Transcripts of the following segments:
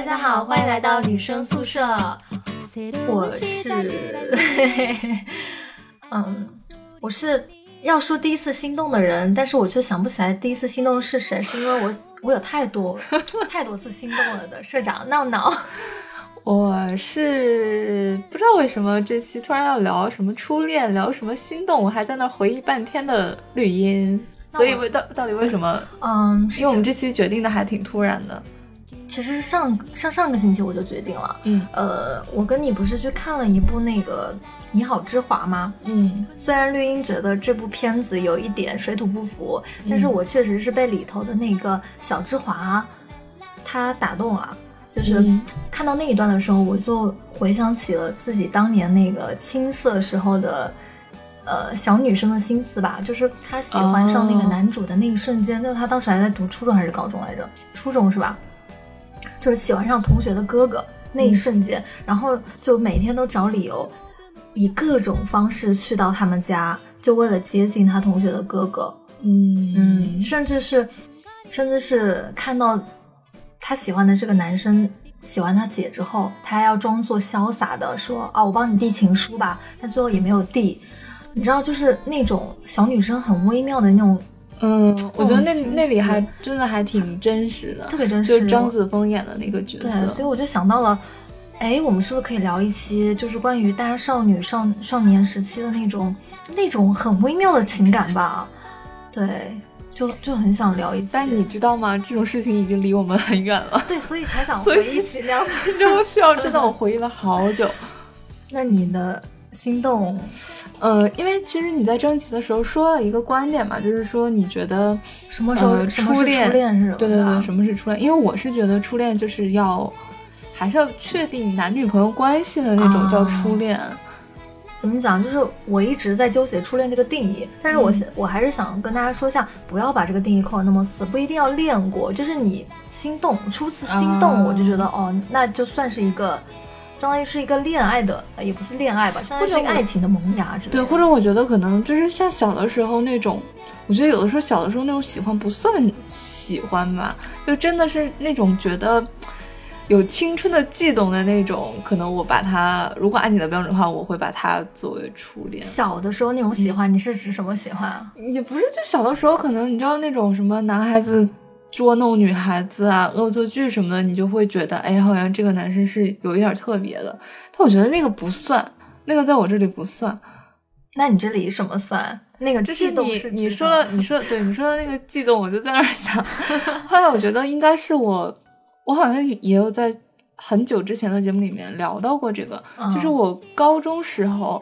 大家好，欢迎来到女生宿舍。我是，嗯，我是要说第一次心动的人，但是我却想不起来第一次心动是谁，是因为我 我有太多太多次心动了的。社长闹闹，我是不知道为什么这期突然要聊什么初恋，聊什么心动，我还在那回忆半天的绿茵，所以为到到底为什么？嗯，因为我们这期决定的还挺突然的。其实上上上个星期我就决定了，嗯，呃，我跟你不是去看了一部那个《你好，之华》吗？嗯，虽然绿茵觉得这部片子有一点水土不服，但是我确实是被里头的那个小之华他打动了。就是看到那一段的时候，我就回想起了自己当年那个青涩时候的，呃，小女生的心思吧。就是她喜欢上那个男主的那一瞬间，就她当时还在读初中还是高中来着？初中是吧？就是喜欢上同学的哥哥那一瞬间，然后就每天都找理由，以各种方式去到他们家，就为了接近他同学的哥哥。嗯嗯，甚至是，甚至是看到他喜欢的这个男生喜欢他姐之后，他还要装作潇洒的说：“啊，我帮你递情书吧。”但最后也没有递。你知道，就是那种小女生很微妙的那种。嗯，我觉得那那里还真的还挺真实的，特别真实。就是张子枫演的那个角色，对，所以我就想到了，哎，我们是不是可以聊一期，就是关于大家少女少少年时期的那种那种很微妙的情感吧？对，就就很想聊一期。但你知道吗？这种事情已经离我们很远了。对，所以才想回忆起那样。这么 需要，真的我回忆了好久。那你的？心动，呃，因为其实你在征集的时候说了一个观点嘛，就是说你觉得什么时候初恋？初恋是？对对对，什么是初恋？因为我是觉得初恋就是要还是要确定男女朋友关系的那种叫初恋。怎么讲？就是我一直在纠结初恋这个定义，但是我我还是想跟大家说一下，不要把这个定义扣得那么死，不一定要练过，就是你心动，初次心动，我就觉得哦，那就算是一个。相当于是一个恋爱的，也不是恋爱吧，相当于是一个爱情的萌芽之类的。对，或者我觉得可能就是像小的时候那种，我觉得有的时候小的时候那种喜欢不算喜欢吧，就真的是那种觉得有青春的悸动的那种。可能我把它，如果按你的标准的话，我会把它作为初恋。小的时候那种喜欢，你是指什么喜欢啊？也不是，就小的时候可能你知道那种什么男孩子。捉弄女孩子啊，恶作剧什么的，你就会觉得，哎，好像这个男生是有一点特别的。但我觉得那个不算，那个在我这里不算。那你这里什么算？那个就是你你说了，你说对你说的那个悸动，我就在那儿想。后来我觉得应该是我，我好像也有在很久之前的节目里面聊到过这个，就是我高中时候，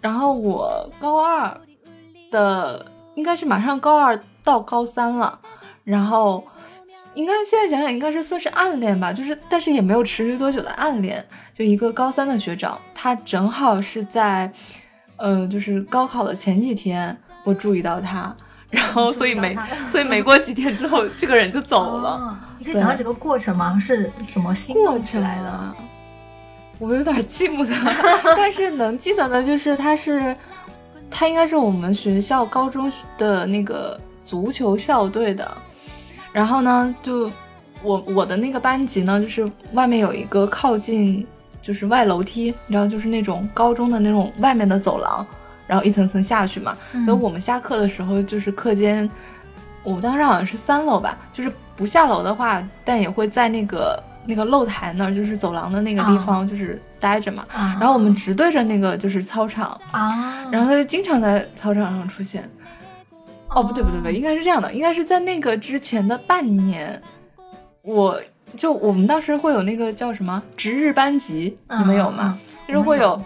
然后我高二的，应该是马上高二到高三了。然后，应该现在想想应该是算是暗恋吧，就是但是也没有持续多久的暗恋。就一个高三的学长，他正好是在，呃，就是高考的前几天，我注意到他，然后所以没所以没过几天之后，这个人就走了。你可以讲讲这个过程吗？是怎么心动起来的？我有点记不得，但是能记得的就是他是，他应该是我们学校高中的那个足球校队的。然后呢，就我我的那个班级呢，就是外面有一个靠近就是外楼梯，你知道，就是那种高中的那种外面的走廊，然后一层层下去嘛。所以我们下课的时候，就是课间，我们当时好像是三楼吧，就是不下楼的话，但也会在那个那个露台那儿，就是走廊的那个地方，就是待着嘛。然后我们直对着那个就是操场啊，然后他就经常在操场上出现。哦，不对不对不对，应该是这样的，应该是在那个之前的半年，我就我们当时会有那个叫什么值日班级，你们有吗？就是会有，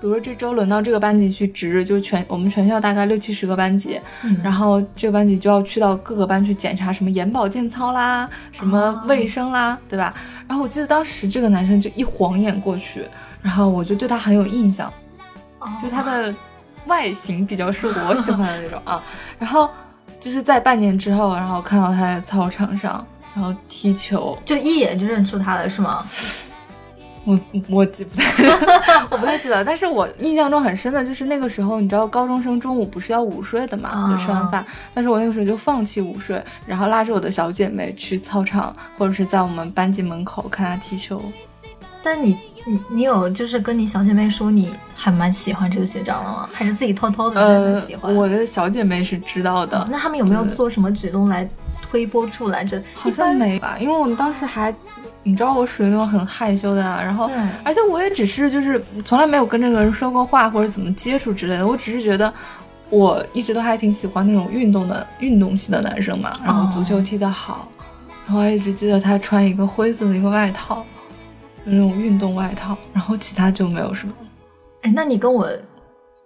比如说这周轮到这个班级去值日，就全我们全校大概六七十个班级，然后这个班级就要去到各个班去检查什么眼保健操啦，什么卫生啦，对吧？然后我记得当时这个男生就一晃眼过去，然后我就对他很有印象，就他的。外形比较是我喜欢的那种 啊，然后就是在半年之后，然后看到他在操场上，然后踢球，就一眼就认出他了，是吗？我我记不太，我不太记得，但是我印象中很深的就是那个时候，你知道高中生中午不是要午睡的嘛，就吃完饭，但是我那个时候就放弃午睡，然后拉着我的小姐妹去操场或者是在我们班级门口看她踢球。但你你你有就是跟你小姐妹说你还蛮喜欢这个学长的吗？还是自己偷偷的喜欢？我的小姐妹是知道的。那他们有没有做什么举动来推波助澜？这好像没吧，因为我们当时还。你知道我属于那种很害羞的啊，然后，而且我也只是就是从来没有跟这个人说过话或者怎么接触之类的，我只是觉得我一直都还挺喜欢那种运动的运动系的男生嘛，然后足球踢得好，然后一直记得他穿一个灰色的一个外套，那种运动外套，然后其他就没有什么。哎，那你跟我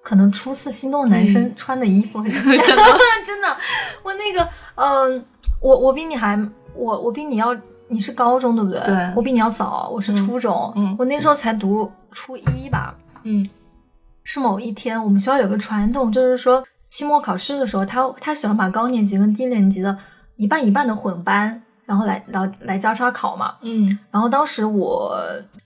可能初次心动男生穿的衣服很像 真的，我那个，嗯，我我比你还，我我比你要。你是高中对不对？对，我比你要早，我是初中，嗯，我那时候才读初一吧，嗯，是某一天，我们学校有个传统，就是说期末考试的时候，他他喜欢把高年级跟低年级的一半一半的混班，然后来来来交叉考嘛，嗯，然后当时我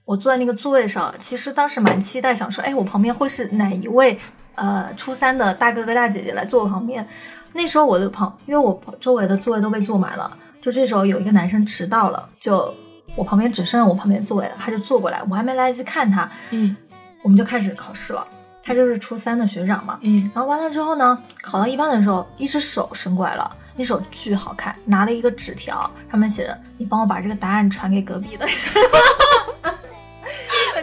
我坐在那个座位上，其实当时蛮期待，想说，哎，我旁边会是哪一位呃初三的大哥哥大姐姐来坐我旁边？那时候我的旁，因为我周围的座位都被坐满了。就这时候有一个男生迟到了，就我旁边只剩我旁边座位了，他就坐过来，我还没来得及看他，嗯，我们就开始考试了。他就是初三的学长嘛，嗯，然后完了之后呢，考到一半的时候，一只手伸过来了，那首巨好看，拿了一个纸条，上面写着：“你帮我把这个答案传给隔壁的。”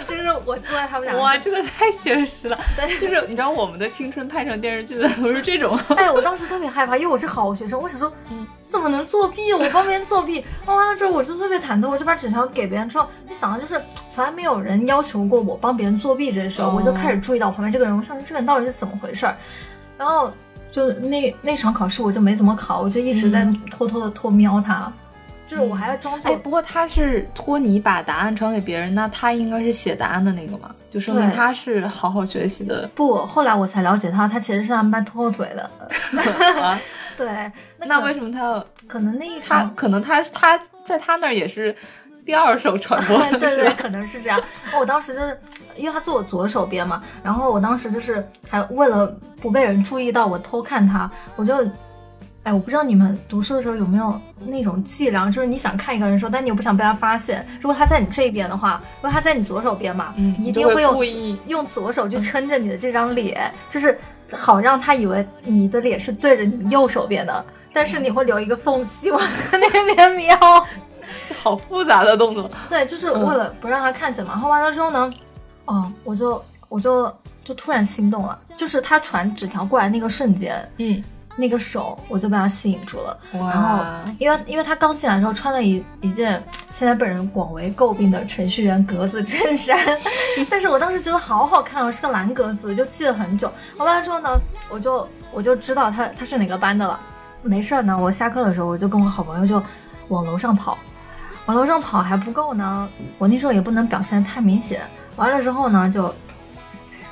就是我坐在他们俩，哇，这个太现实了。对，就是你知道我们的青春拍成电视剧的都是这种。哎，我当时特别害怕，因为我是好学生，我想说，嗯，怎么能作弊？我帮别人作弊。完了之后，我就特别忐忑，我就把纸条给别人。之后，你想到就是从来没有人要求过我帮别人作弊这件事，我就开始注意到旁边这个人，我想说这个人到底是怎么回事儿。然后就那那场考试我就没怎么考，我就一直在偷偷的偷瞄他。就是我还要装作，不过他是托你把答案传给别人，那他应该是写答案的那个嘛，就说明他是好好学习的。不，后来我才了解他，他其实是他们班拖后腿的。对，那为什么他要？可能那一场，可能他他在他那儿也是第二手传播。对对，可能是这样。我当时就是，因为他坐我左手边嘛，然后我当时就是还为了不被人注意到我偷看他，我就。哎，我不知道你们读书的时候有没有那种伎俩，就是你想看一个人说，但你又不想被他发现。如果他在你这边的话，如果他在你左手边嘛，嗯，你一定会用会用左手去撑着你的这张脸，就是好让他以为你的脸是对着你右手边的，但是你会留一个缝隙往 那边瞄。这好复杂的动作。对，就是为了不让他看见嘛。然后完了之后呢，哦，我就我就就突然心动了，就是他传纸条过来那个瞬间，嗯。那个手我就被他吸引住了，然后因为因为他刚进来的时候穿了一一件现在被人广为诟病的程序员格子衬衫，但是我当时觉得好好看哦，是个蓝格子，就记了很久。完了之后呢，我就我就知道他他是哪个班的了。没事呢，我下课的时候我就跟我好朋友就往楼上跑，往楼上跑还不够呢，我那时候也不能表现的太明显。完了之后呢，就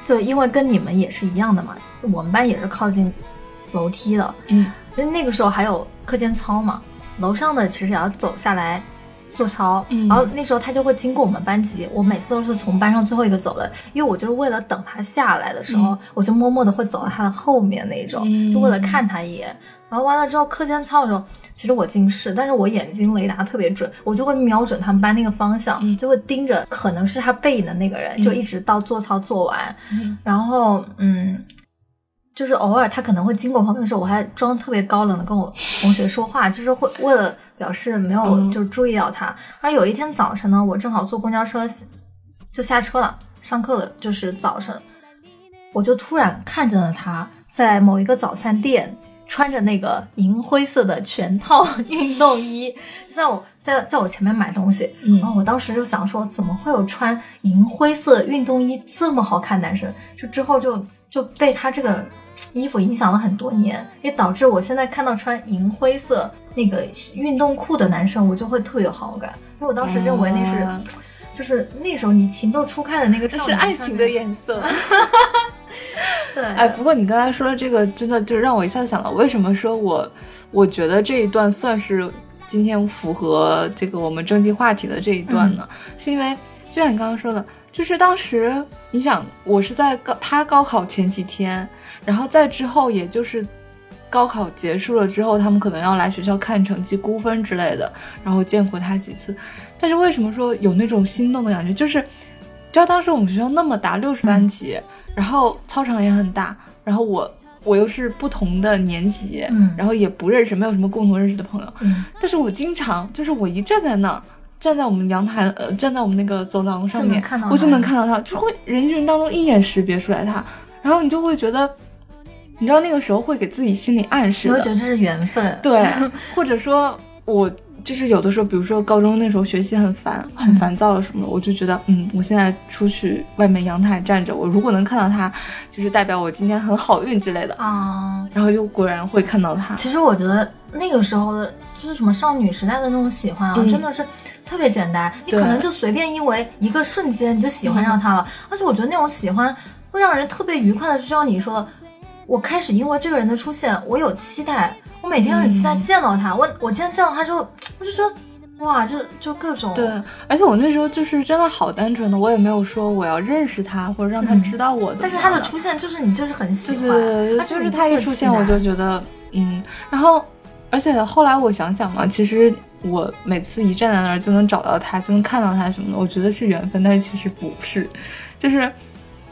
就因为跟你们也是一样的嘛，我们班也是靠近。楼梯的，嗯，那那个时候还有课间操嘛，楼上的其实也要走下来做操，然后那时候他就会经过我们班级，我每次都是从班上最后一个走的，因为我就是为了等他下来的时候，我就默默的会走到他的后面那种，就为了看他一眼。然后完了之后课间操的时候，其实我近视，但是我眼睛雷达特别准，我就会瞄准他们班那个方向，就会盯着可能是他背影的那个人，就一直到做操做完，然后嗯。就是偶尔他可能会经过旁边的时候，我还装特别高冷的跟我同学说话，就是会为了表示没有就注意到他。而有一天早晨呢，我正好坐公交车就下车了，上课了，就是早晨，我就突然看见了他在某一个早餐店穿着那个银灰色的全套运动衣，在我在在我前面买东西。然后我当时就想说，怎么会有穿银灰色运动衣这么好看男生？就之后就就被他这个。衣服影响了很多年，也导致我现在看到穿银灰色那个运动裤的男生，我就会特别有好感。因为我当时认为那是，就是那时候你情窦初开的那个，是爱情的颜色。对，哎，不过你刚才说的这个，真的就让我一下子想到，为什么说我，我觉得这一段算是今天符合这个我们征集话题的这一段呢？是因为就像你刚刚说的，就是当时你想，我是在高他高考前几天，然后在之后，也就是高考结束了之后，他们可能要来学校看成绩、估分之类的，然后见过他几次。但是为什么说有那种心动的感觉？就是，知道当时我们学校那么大，六十班级，然后操场也很大，然后我我又是不同的年级，嗯，然后也不认识，没有什么共同认识的朋友，嗯，但是我经常就是我一站在那儿。站在我们阳台，呃，站在我们那个走廊上面，我就能看到他，就会人群当中一眼识别出来他，然后你就会觉得，你知道那个时候会给自己心理暗示，你会觉得这是缘分，对，或者说我就是有的时候，比如说高中那时候学习很烦，很烦躁的什么，我就觉得，嗯，我现在出去外面阳台站着，我如果能看到他，就是代表我今天很好运之类的啊，然后就果然会看到他。其实我觉得那个时候的，就是什么少女时代的那种喜欢啊，真的是。特别简单，你可能就随便因为一个瞬间你就喜欢上他了，而且我觉得那种喜欢会让人特别愉快的，就像你说的，我开始因为这个人的出现，我有期待，我每天很期待见到他，我我今天见到他之后，我就说哇，就就各种对，而且我那时候就是真的好单纯的，我也没有说我要认识他或者让他知道我，但是他的出现就是你就是很喜欢，就是他一出现我就觉得嗯，然后而且后来我想想嘛，其实。我每次一站在那儿就能找到他，就能看到他什么的，我觉得是缘分，但是其实不是，就是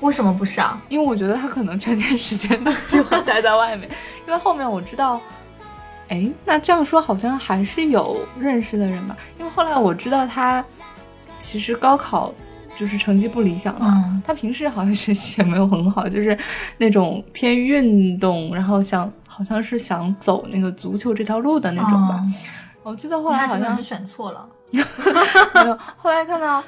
为什么不是啊？因为我觉得他可能全天时间都喜欢待在外面，因为后面我知道，哎，那这样说好像还是有认识的人吧？因为后来我知道他其实高考就是成绩不理想嘛，他平时好像学习也没有很好，就是那种偏运动，然后想好像是想走那个足球这条路的那种吧。我记得后来好像是选错了，没有。后来看到，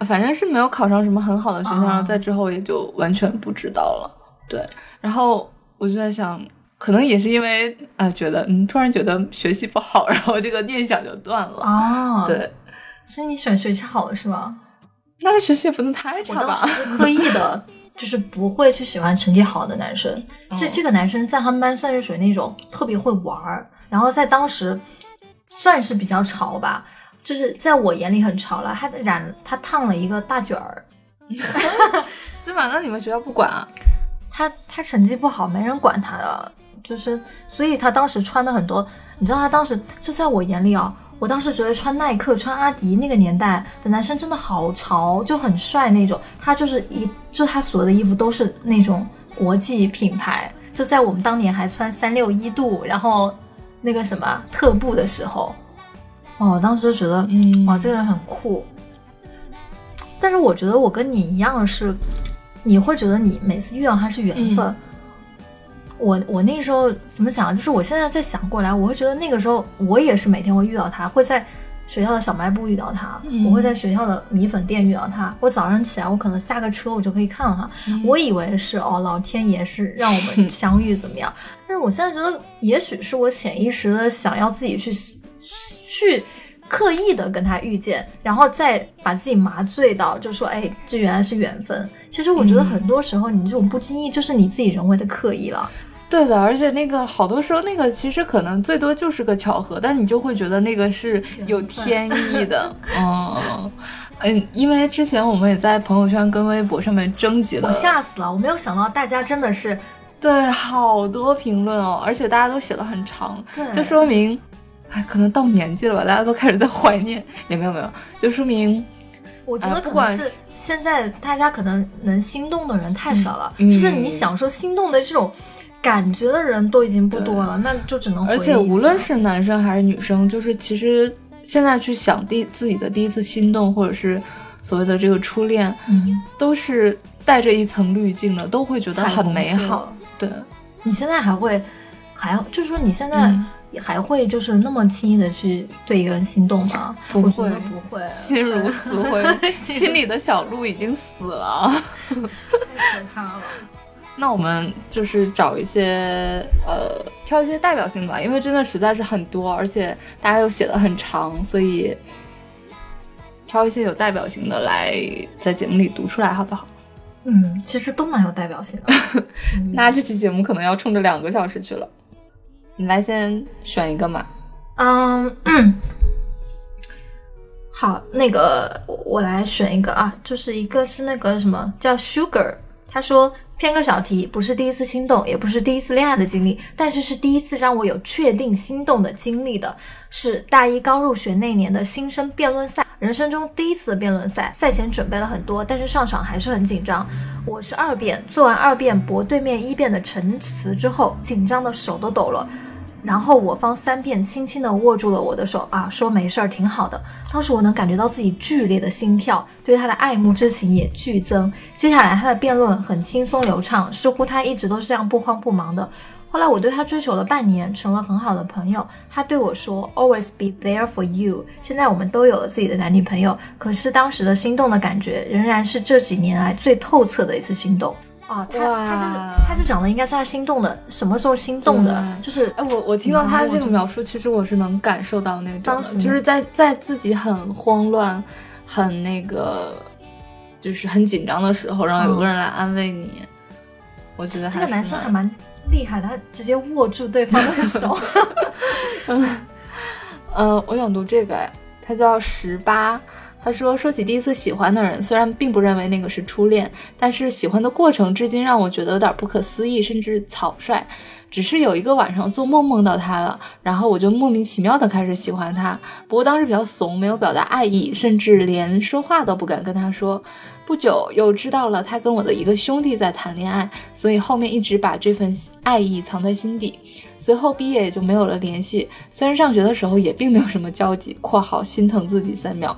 反正是没有考上什么很好的学校，然后在之后也就完全不知道了。对，然后我就在想，可能也是因为啊，觉得嗯，突然觉得学习不好，然后这个念想就断了。哦，对，所以你选学习好的是吗？那学习也不能太差吧？刻意的，就是不会去喜欢成绩好的男生。这这个男生在他们班算是属于那种特别会玩儿，然后在当时。算是比较潮吧，就是在我眼里很潮了。他染他烫了一个大卷儿，这反正你们学校不管啊。他他成绩不好，没人管他的，就是所以他当时穿的很多。你知道他当时就在我眼里啊，我当时觉得穿耐克、穿阿迪那个年代的男生真的好潮，就很帅那种。他就是一就他所有的衣服都是那种国际品牌，就在我们当年还穿三六一度，然后。那个什么特步的时候，哦，我当时就觉得，嗯，哇，这个人很酷。但是我觉得我跟你一样的是，你会觉得你每次遇到他是缘分。我我那时候怎么讲？就是我现在在想过来，我会觉得那个时候我也是每天会遇到他，会在。学校的小卖部遇到他，我会在学校的米粉店遇到他。我早上起来，我可能下个车，我就可以看到他。我以为是哦，老天爷是让我们 相遇怎么样？但是我现在觉得，也许是我潜意识的想要自己去去刻意的跟他遇见，然后再把自己麻醉到，就说哎，这原来是缘分。其实我觉得很多时候，你这种不经意就是你自己人为的刻意了。对的，而且那个好多时候，那个其实可能最多就是个巧合，但你就会觉得那个是有天意的，嗯嗯，因为之前我们也在朋友圈跟微博上面征集了，我吓死了，我没有想到大家真的是对好多评论哦，而且大家都写了很长，对，就说明，哎，可能到年纪了吧，大家都开始在怀念，也没有没有，就说明，我觉得不管是现在大家可能能心动的人太少了，就是你享受心动的这种。感觉的人都已经不多了，那就只能。而且无论是男生还是女生，就是其实现在去想第自己的第一次心动，或者是所谓的这个初恋，嗯，都是带着一层滤镜的，都会觉得很美好。对，你现在还会还就是说你现在还会就是那么轻易的去对一个人心动吗？不会，不会，心如死灰，心里的小鹿已经死了，太可怕了。那我们就是找一些呃，挑一些代表性的吧，因为真的实在是很多，而且大家又写的很长，所以挑一些有代表性的来在节目里读出来，好不好？嗯，其实都蛮有代表性的。那这期节目可能要冲着两个小时去了，你来先选一个嘛。嗯，好，那个我我来选一个啊，就是一个是那个什么叫 Sugar，他说偏个小题，不是第一次心动，也不是第一次恋爱的经历，但是是第一次让我有确定心动的经历的，是大一刚入学那年的新生辩论赛，人生中第一次的辩论赛，赛前准备了很多，但是上场还是很紧张。我是二辩，做完二辩驳对面一辩的陈词之后，紧张的手都抖了。然后我方三辩轻轻地握住了我的手啊，说没事儿，挺好的。当时我能感觉到自己剧烈的心跳，对他的爱慕之情也剧增。接下来他的辩论很轻松流畅，似乎他一直都是这样不慌不忙的。后来我对他追求了半年，成了很好的朋友。他对我说，Always be there for you。现在我们都有了自己的男女朋友，可是当时的心动的感觉，仍然是这几年来最透彻的一次心动。啊，他他就是他就讲的应该是他心动的什么时候心动的，就是哎我我听到他这个描述，其实我是能感受到那种，当时就是在在自己很慌乱、很那个就是很紧张的时候，然后有个人来安慰你，我觉得这个男生还蛮厉害，他直接握住对方的手。嗯 嗯，我想读这个，哎，他叫十八。他说：“说起第一次喜欢的人，虽然并不认为那个是初恋，但是喜欢的过程至今让我觉得有点不可思议，甚至草率。只是有一个晚上做梦梦到他了，然后我就莫名其妙的开始喜欢他。不过当时比较怂，没有表达爱意，甚至连说话都不敢跟他说。不久又知道了他跟我的一个兄弟在谈恋爱，所以后面一直把这份爱意藏在心底。随后毕业也就没有了联系，虽然上学的时候也并没有什么交集。（括号心疼自己三秒。）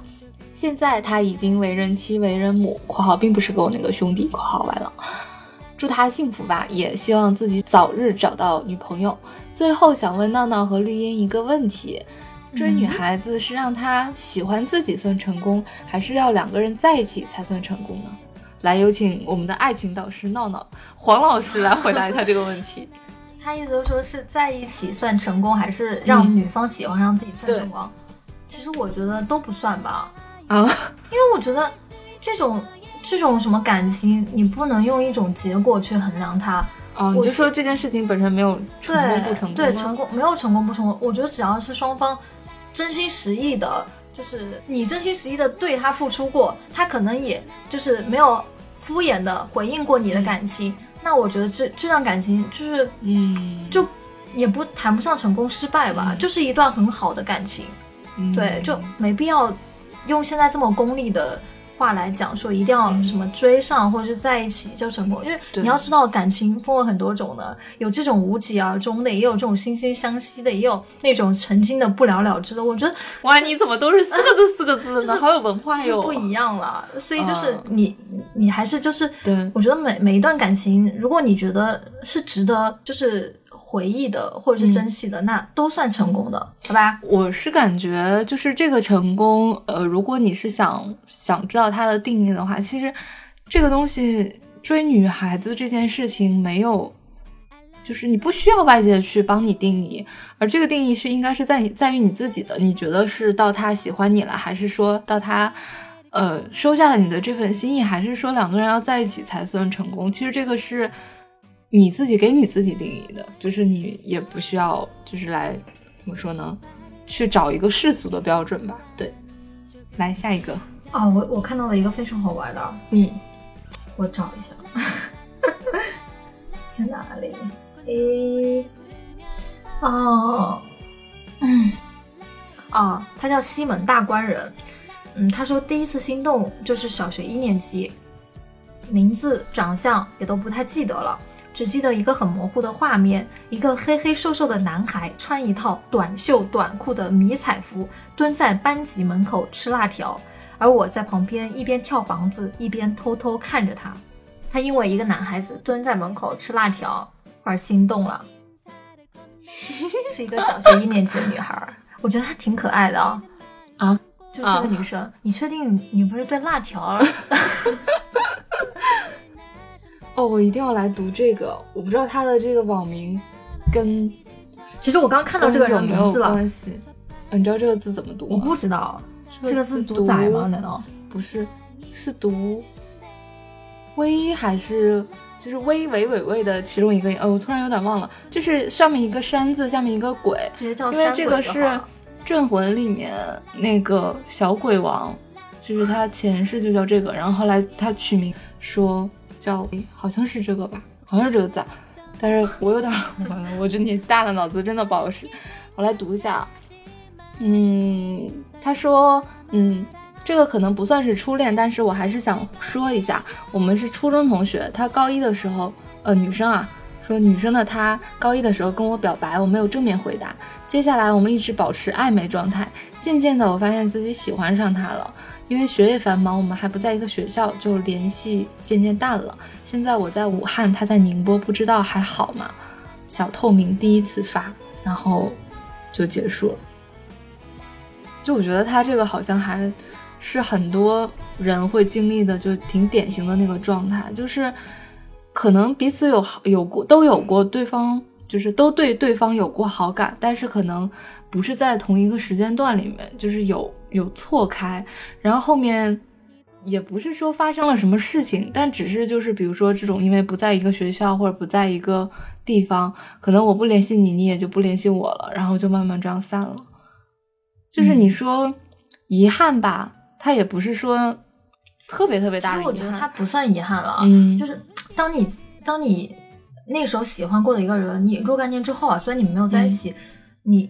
现在他已经为人妻、为人母（括号并不是跟我那个兄弟）（括号完了），祝他幸福吧，也希望自己早日找到女朋友。最后想问闹闹和绿茵一个问题：追女孩子是让她喜欢自己算成功，还是要两个人在一起才算成功呢？来，有请我们的爱情导师闹闹黄老师来回答一下这个问题。他意思就是说是在一起算成功，还是让女方喜欢上自己算成功？其实我觉得都不算吧。啊，因为我觉得这种这种什么感情，你不能用一种结果去衡量它。哦，你就说这件事情本身没有成功不成功？对，成功没有成功不成功？我觉得只要是双方真心实意的，就是你真心实意的对他付出过，他可能也就是没有敷衍的回应过你的感情，那我觉得这这段感情就是嗯，就也不谈不上成功失败吧，就是一段很好的感情。对，就没必要。用现在这么功利的话来讲，说一定要什么追上或者是在一起就成功，因为你要知道感情分为很多种的，有这种无疾而终的，也有这种惺惺相惜的，也有那种曾经的不了了之的。我觉得 哇，你怎么都是四个字四个字的，好有文化哟，不一样了。所以就是你你还是就是对，我觉得每每一段感情，如果你觉得是值得，就是。回忆的或者是珍惜的，那都算成功的，好吧？我是感觉就是这个成功，呃，如果你是想想知道它的定义的话，其实这个东西追女孩子这件事情没有，就是你不需要外界去帮你定义，而这个定义是应该是在在于你自己的。你觉得是到他喜欢你了，还是说到他呃收下了你的这份心意，还是说两个人要在一起才算成功？其实这个是。你自己给你自己定义的，就是你也不需要，就是来怎么说呢？去找一个世俗的标准吧。对，来下一个啊，我我看到了一个非常好玩的，嗯，我找一下，在哪里？诶，哦，嗯，哦，他叫西门大官人，嗯，他说第一次心动就是小学一年级，名字、长相也都不太记得了。只记得一个很模糊的画面，一个黑黑瘦瘦的男孩穿一套短袖短裤的迷彩服，蹲在班级门口吃辣条，而我在旁边一边跳房子一边偷偷看着他。他因为一个男孩子蹲在门口吃辣条而心动了，是一个小学一年级的女孩，我觉得她挺可爱的啊啊，就是这个女生，你确定你不是对辣条？哦，我一定要来读这个。我不知道他的这个网名跟，其实我刚看到这个人名字了。关系，你知道这个字怎么读吗？我不知道，这个字读仔吗？难道不是？是读微还是就是微微尾尾的其中一个？哦，我突然有点忘了，就是上面一个山字，下面一个鬼。直接叫因为这个是镇魂》里面那个小鬼王，就是他前世就叫这个，然后后来他取名说叫，好像是这个吧，好像是这个字，但是我有点完了，我这年纪大了，脑子真的不好使。我来读一下，嗯，他说，嗯。这个可能不算是初恋，但是我还是想说一下，我们是初中同学。他高一的时候，呃，女生啊，说女生的她高一的时候跟我表白，我没有正面回答。接下来我们一直保持暧昧状态，渐渐的我发现自己喜欢上他了。因为学业繁忙，我们还不在一个学校，就联系渐渐淡了。现在我在武汉，他在宁波，不知道还好吗？小透明第一次发，然后就结束了。就我觉得他这个好像还。是很多人会经历的，就挺典型的那个状态，就是可能彼此有好有过都有过对方，就是都对对方有过好感，但是可能不是在同一个时间段里面，就是有有错开，然后后面也不是说发生了什么事情，但只是就是比如说这种因为不在一个学校或者不在一个地方，可能我不联系你，你也就不联系我了，然后就慢慢这样散了，就是你说遗憾吧。他也不是说特别特别大的遗憾，其实我觉得他不算遗憾了。嗯，就是当你当你那时候喜欢过的一个人，你若干年之后啊，虽然你们没有在一起，你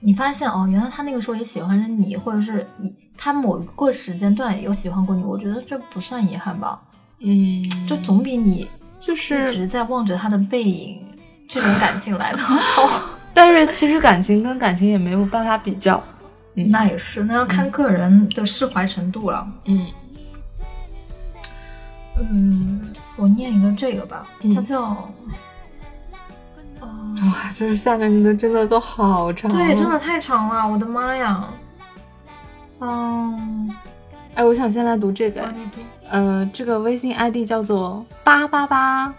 你发现哦，原来他那个时候也喜欢着你，或者是你他某个时间段有喜欢过你，我觉得这不算遗憾吧。嗯，就总比你就是一直在望着他的背影这种感情来的好。但是其实感情跟感情也没有办法比较。那也是，那要看个人的释怀程度了。嗯嗯，我念一个这个吧，它叫……哇，就是下面的真的都好长，对，真的太长了，我的妈呀！嗯，哎，我想先来读这个，嗯，这个微信 ID 叫做八八八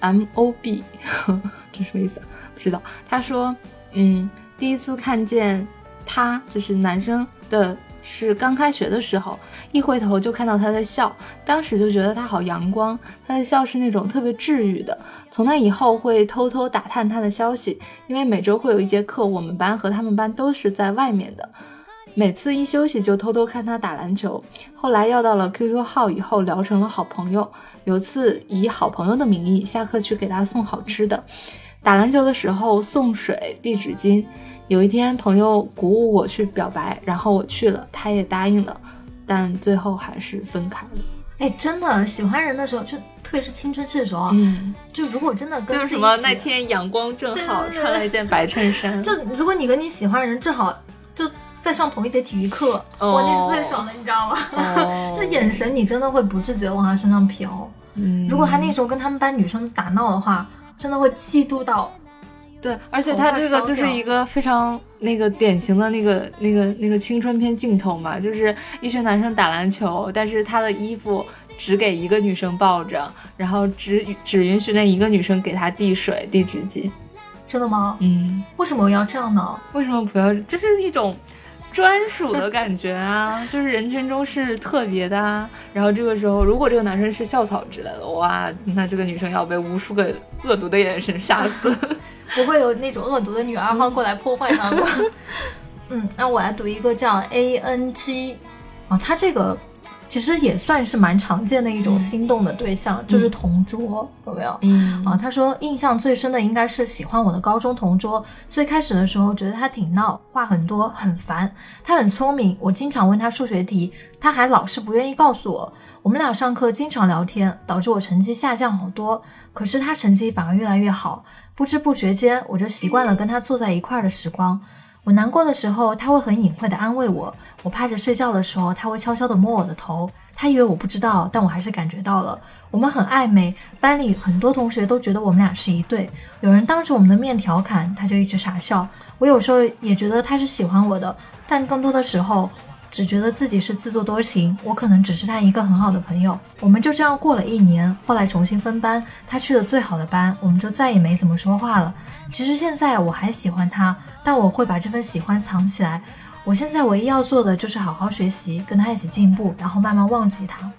MOB，这什么意思？不知道。他说，嗯，第一次看见。他就是男生的，是刚开学的时候，一回头就看到他在笑，当时就觉得他好阳光，他的笑是那种特别治愈的。从那以后会偷偷打探他的消息，因为每周会有一节课，我们班和他们班都是在外面的，每次一休息就偷偷看他打篮球。后来要到了 QQ 号以后，聊成了好朋友。有次以好朋友的名义下课去给他送好吃的，打篮球的时候送水递纸巾。有一天，朋友鼓舞我去表白，然后我去了，他也答应了，但最后还是分开了。哎，真的喜欢人的时候，就特别是青春期的时候，嗯，就如果真的就是什么那天阳光正好，穿了一件白衬衫，就如果你跟你喜欢的人正好就在上同一节体育课，哇，那是最爽的，你知道吗？就眼神你真的会不自觉往他身上瞟。嗯，如果他那时候跟他们班女生打闹的话，真的会嫉妒到。对，而且他这个就是一个非常那个典型的那个那个那个青春片镜头嘛，就是一群男生打篮球，但是他的衣服只给一个女生抱着，然后只只允许那一个女生给他递水递纸巾。真的吗？嗯。为什么要这样呢？为什么不要？就是一种专属的感觉啊，就是人群中是特别的啊。然后这个时候，如果这个男生是校草之类的，哇，那这个女生要被无数个恶毒的眼神吓死。不会有那种恶毒的女二号过来破坏他吗？嗯，那我来读一个叫 A N G，哦，他这个其实也算是蛮常见的一种心动的对象，就是同桌，有没有？嗯，啊，他说印象最深的应该是喜欢我的高中同桌，最开始的时候觉得他挺闹，话很多，很烦。他很聪明，我经常问他数学题，他还老是不愿意告诉我。我们俩上课经常聊天，导致我成绩下降好多，可是他成绩反而越来越好。不知不觉间，我就习惯了跟他坐在一块儿的时光。我难过的时候，他会很隐晦的安慰我；我趴着睡觉的时候，他会悄悄地摸我的头。他以为我不知道，但我还是感觉到了。我们很暧昧，班里很多同学都觉得我们俩是一对。有人当着我们的面调侃，他就一直傻笑。我有时候也觉得他是喜欢我的，但更多的时候。只觉得自己是自作多情，我可能只是他一个很好的朋友。我们就这样过了一年，后来重新分班，他去了最好的班，我们就再也没怎么说话了。其实现在我还喜欢他，但我会把这份喜欢藏起来。我现在唯一要做的就是好好学习，跟他一起进步，然后慢慢忘记他。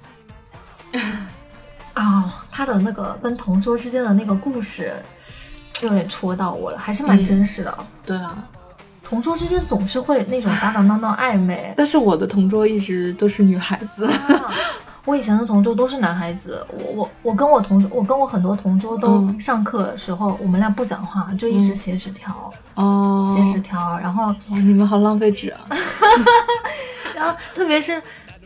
啊，他的那个跟同桌之间的那个故事，有点戳到我了，还是蛮真实的。对啊。同桌之间总是会那种打打闹闹暧昧。但是我的同桌一直都是女孩子。我以前的同桌都是男孩子，我我我跟我同桌，我跟我很多同桌都上课的时候，我们俩不讲话，就一直写纸条，哦，写纸条，然后你们好浪费纸啊，然后特别是。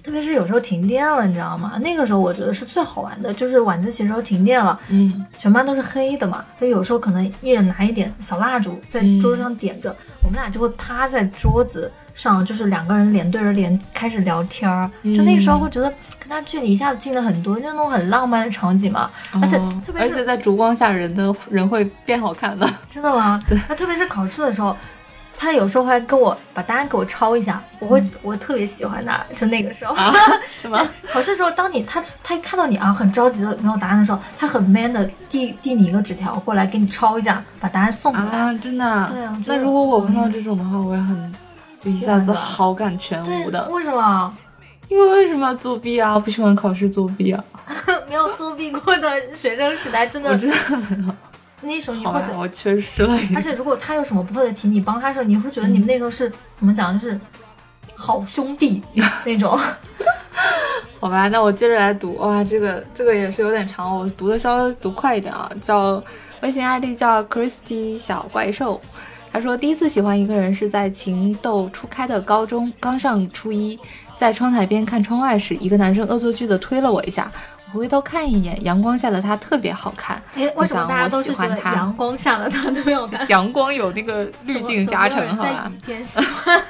特别是有时候停电了，你知道吗？那个时候我觉得是最好玩的，就是晚自习时候停电了，嗯，全班都是黑的嘛，就有时候可能一人拿一点小蜡烛在桌子上点着，我们俩就会趴在桌子上，就是两个人脸对着脸开始聊天儿，就那个时候会觉得跟他距离一下子近了很多，就那种很浪漫的场景嘛，而且特别是而且在烛光下人的人会变好看的，真的吗？对，那特别是考试的时候。他有时候还跟我把答案给我抄一下，我会我特别喜欢他，就那个时候，啊，什么？考试时候，当你他他一看到你啊很着急的没有答案的时候，他很 man 的递递你一个纸条过来给你抄一下，把答案送过来啊，真的。对啊，那如果我碰到这种的话，我也很一下子好感全无的。为什么？因为为什么要作弊啊？不喜欢考试作弊啊？没有作弊过的学生时代真的，我真的没有。那时候你会觉得我缺失了，而且如果他有什么不会的题，你帮他时候，你会觉得你们那时候是怎么讲，就是好兄弟 那种。好吧，那我接着来读。哇，这个这个也是有点长，我读的稍微读快一点啊。叫微信 ID 叫 Christy 小怪兽，他说第一次喜欢一个人是在情窦初开的高中，刚上初一，在窗台边看窗外时，一个男生恶作剧的推了我一下。回头看一眼，阳光下的他特别好看。哎，为什么大家都喜欢他？阳光下的他特别好看。阳光有那个滤镜加成，好吧？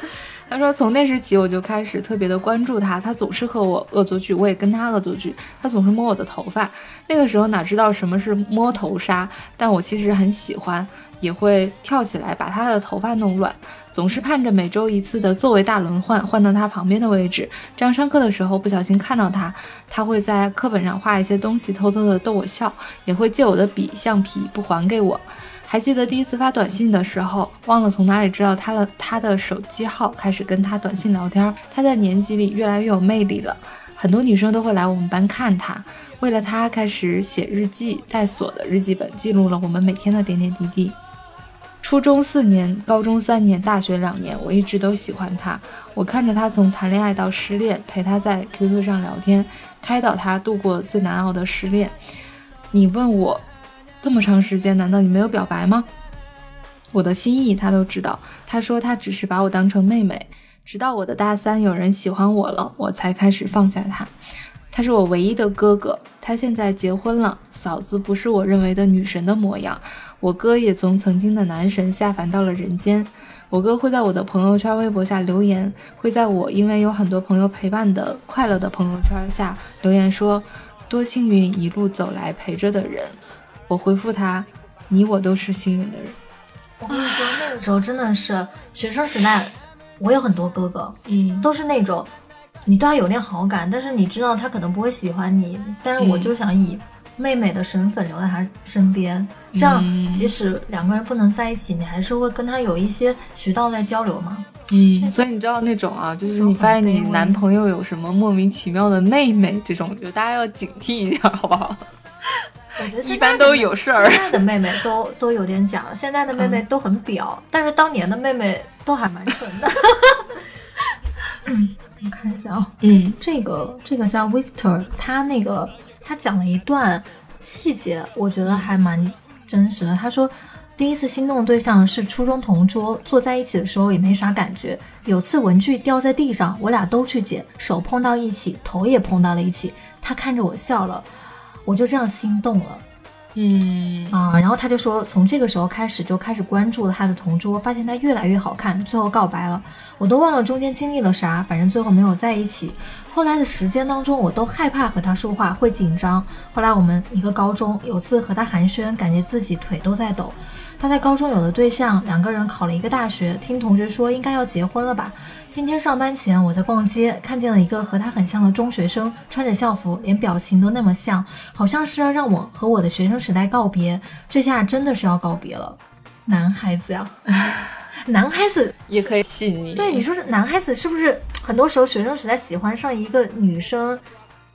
他说从那时起我就开始特别的关注他，他总是和我恶作剧，我也跟他恶作剧。他总是摸我的头发，那个时候哪知道什么是摸头杀，但我其实很喜欢，也会跳起来把他的头发弄乱。总是盼着每周一次的座位大轮换，换到他旁边的位置，这样上课的时候不小心看到他，他会在课本上画一些东西，偷偷的逗我笑，也会借我的笔、橡皮不还给我。还记得第一次发短信的时候，忘了从哪里知道他的他的手机号，开始跟他短信聊天。他在年级里越来越有魅力了，很多女生都会来我们班看他。为了他，开始写日记，带锁的日记本记录了我们每天的点点滴滴。初中四年，高中三年，大学两年，我一直都喜欢他。我看着他从谈恋爱到失恋，陪他在 QQ 上聊天，开导他度过最难熬的失恋。你问我，这么长时间，难道你没有表白吗？我的心意他都知道。他说他只是把我当成妹妹。直到我的大三有人喜欢我了，我才开始放下他。他是我唯一的哥哥，他现在结婚了，嫂子不是我认为的女神的模样。我哥也从曾经的男神下凡到了人间。我哥会在我的朋友圈、微博下留言，会在我因为有很多朋友陪伴的快乐的朋友圈下留言说：“多幸运，一路走来陪着的人。”我回复他：“你我都是幸运的人。”我跟你说，那个时候真的是学生时代，我有很多哥哥，嗯，都是那种你对他有点好感，但是你知道他可能不会喜欢你，但是我就想以。妹妹的身份留在他身边，这样即使两个人不能在一起，你还是会跟他有一些渠道在交流嘛。嗯，所以你知道那种啊，就是你发现你男朋友有什么莫名其妙的妹妹，这种就大家要警惕一点，好不好？我觉得 一般都有事儿。现在的妹妹都都有点假了，现在的妹妹都很表，但是当年的妹妹都还蛮纯的。嗯，我看一下啊，嗯，这个这个叫 Victor，他那个。他讲了一段细节，我觉得还蛮真实的。他说，第一次心动的对象是初中同桌，坐在一起的时候也没啥感觉。有次文具掉在地上，我俩都去捡，手碰到一起，头也碰到了一起。他看着我笑了，我就这样心动了。嗯啊，然后他就说，从这个时候开始就开始关注了他的同桌，发现他越来越好看，最后告白了。我都忘了中间经历了啥，反正最后没有在一起。后来的时间当中，我都害怕和他说话，会紧张。后来我们一个高中，有次和他寒暄，感觉自己腿都在抖。他在高中有了对象，两个人考了一个大学，听同学说应该要结婚了吧。今天上班前，我在逛街，看见了一个和他很像的中学生，穿着校服，连表情都那么像，好像是要让我和我的学生时代告别。这下真的是要告别了，男孩子呀，男孩子也可以细腻。对，你说是男孩子是不是？很多时候学生时代喜欢上一个女生，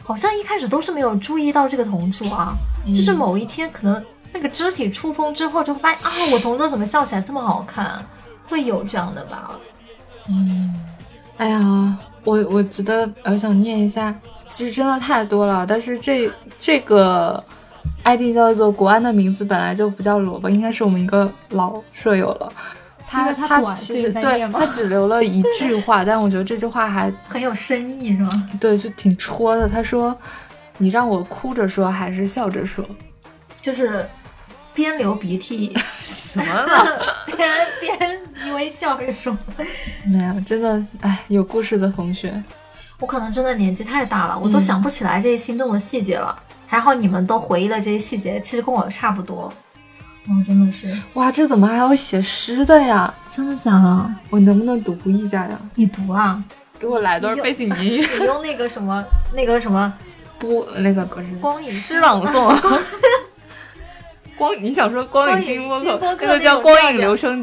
好像一开始都是没有注意到这个同桌啊，就是某一天可能。那个肢体触碰之后，就会发现啊，我同桌怎么笑起来这么好看？会有这样的吧。嗯，哎呀，我我觉得我想念一下，就是真的太多了。但是这这个 ID 叫做国安的名字本来就不叫萝卜，应该是我们一个老舍友了。他他其实对他只留了一句 话，但我觉得这句话还很有深意，是吗？对，就挺戳的。他说：“你让我哭着说还是笑着说？”就是边流鼻涕 什么了？边边因为笑着说。没有，真的，哎，有故事的同学，我可能真的年纪太大了，我都想不起来这些心动的细节了。还好你们都回忆了这些细节，其实跟我差不多。哦，真的是哇！这怎么还有写诗的呀？真的假的？我能不能读一下呀？你读啊！给我来段背景音乐。你用 那个什么，那个什么播那个光影诗朗诵。光，你想说光影星播客？那个叫光影留声机。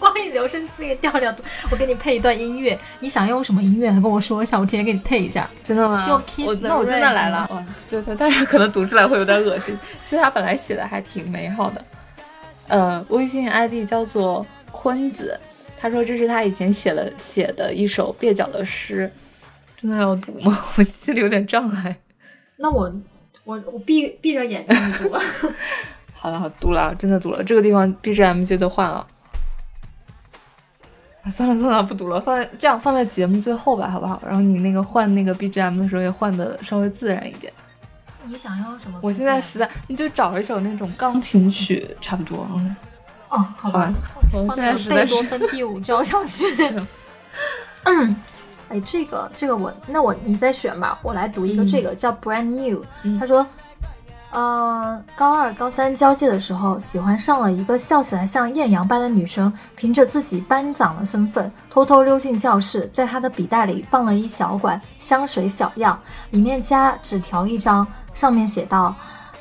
光影留声机那个调调，我给你配一段音乐。你想用什么音乐？跟我说一下，我提前给你配一下。真的吗？用 Kiss 那我真的来了。哇，对对，但是可能读出来会有点恶心。其实他本来写的还挺美好的。呃，微信 ID 叫做坤子，他说这是他以前写了写的一首蹩脚的诗。真的要读吗？我心里有点障碍。那我我我闭闭着眼睛读。好了，好读了，真的读了。这个地方 BGM 就得换了。算了算了，不读了，放在这样放在节目最后吧，好不好？然后你那个换那个 BGM 的时候也换的稍微自然一点。你想要什么？我现在实在，你就找一首那种钢琴曲，差不多。嗯。哦，好吧。我现在实在是。贝多芬第五交响 曲。嗯。哎，这个这个我，那我你再选吧，我来读一个，这个叫 Brand New。他说。呃，高二、高三交界的时候，喜欢上了一个笑起来像艳阳般的女生。凭着自己班长的身份，偷偷溜进教室，在她的笔袋里放了一小管香水小样，里面夹纸条一张，上面写道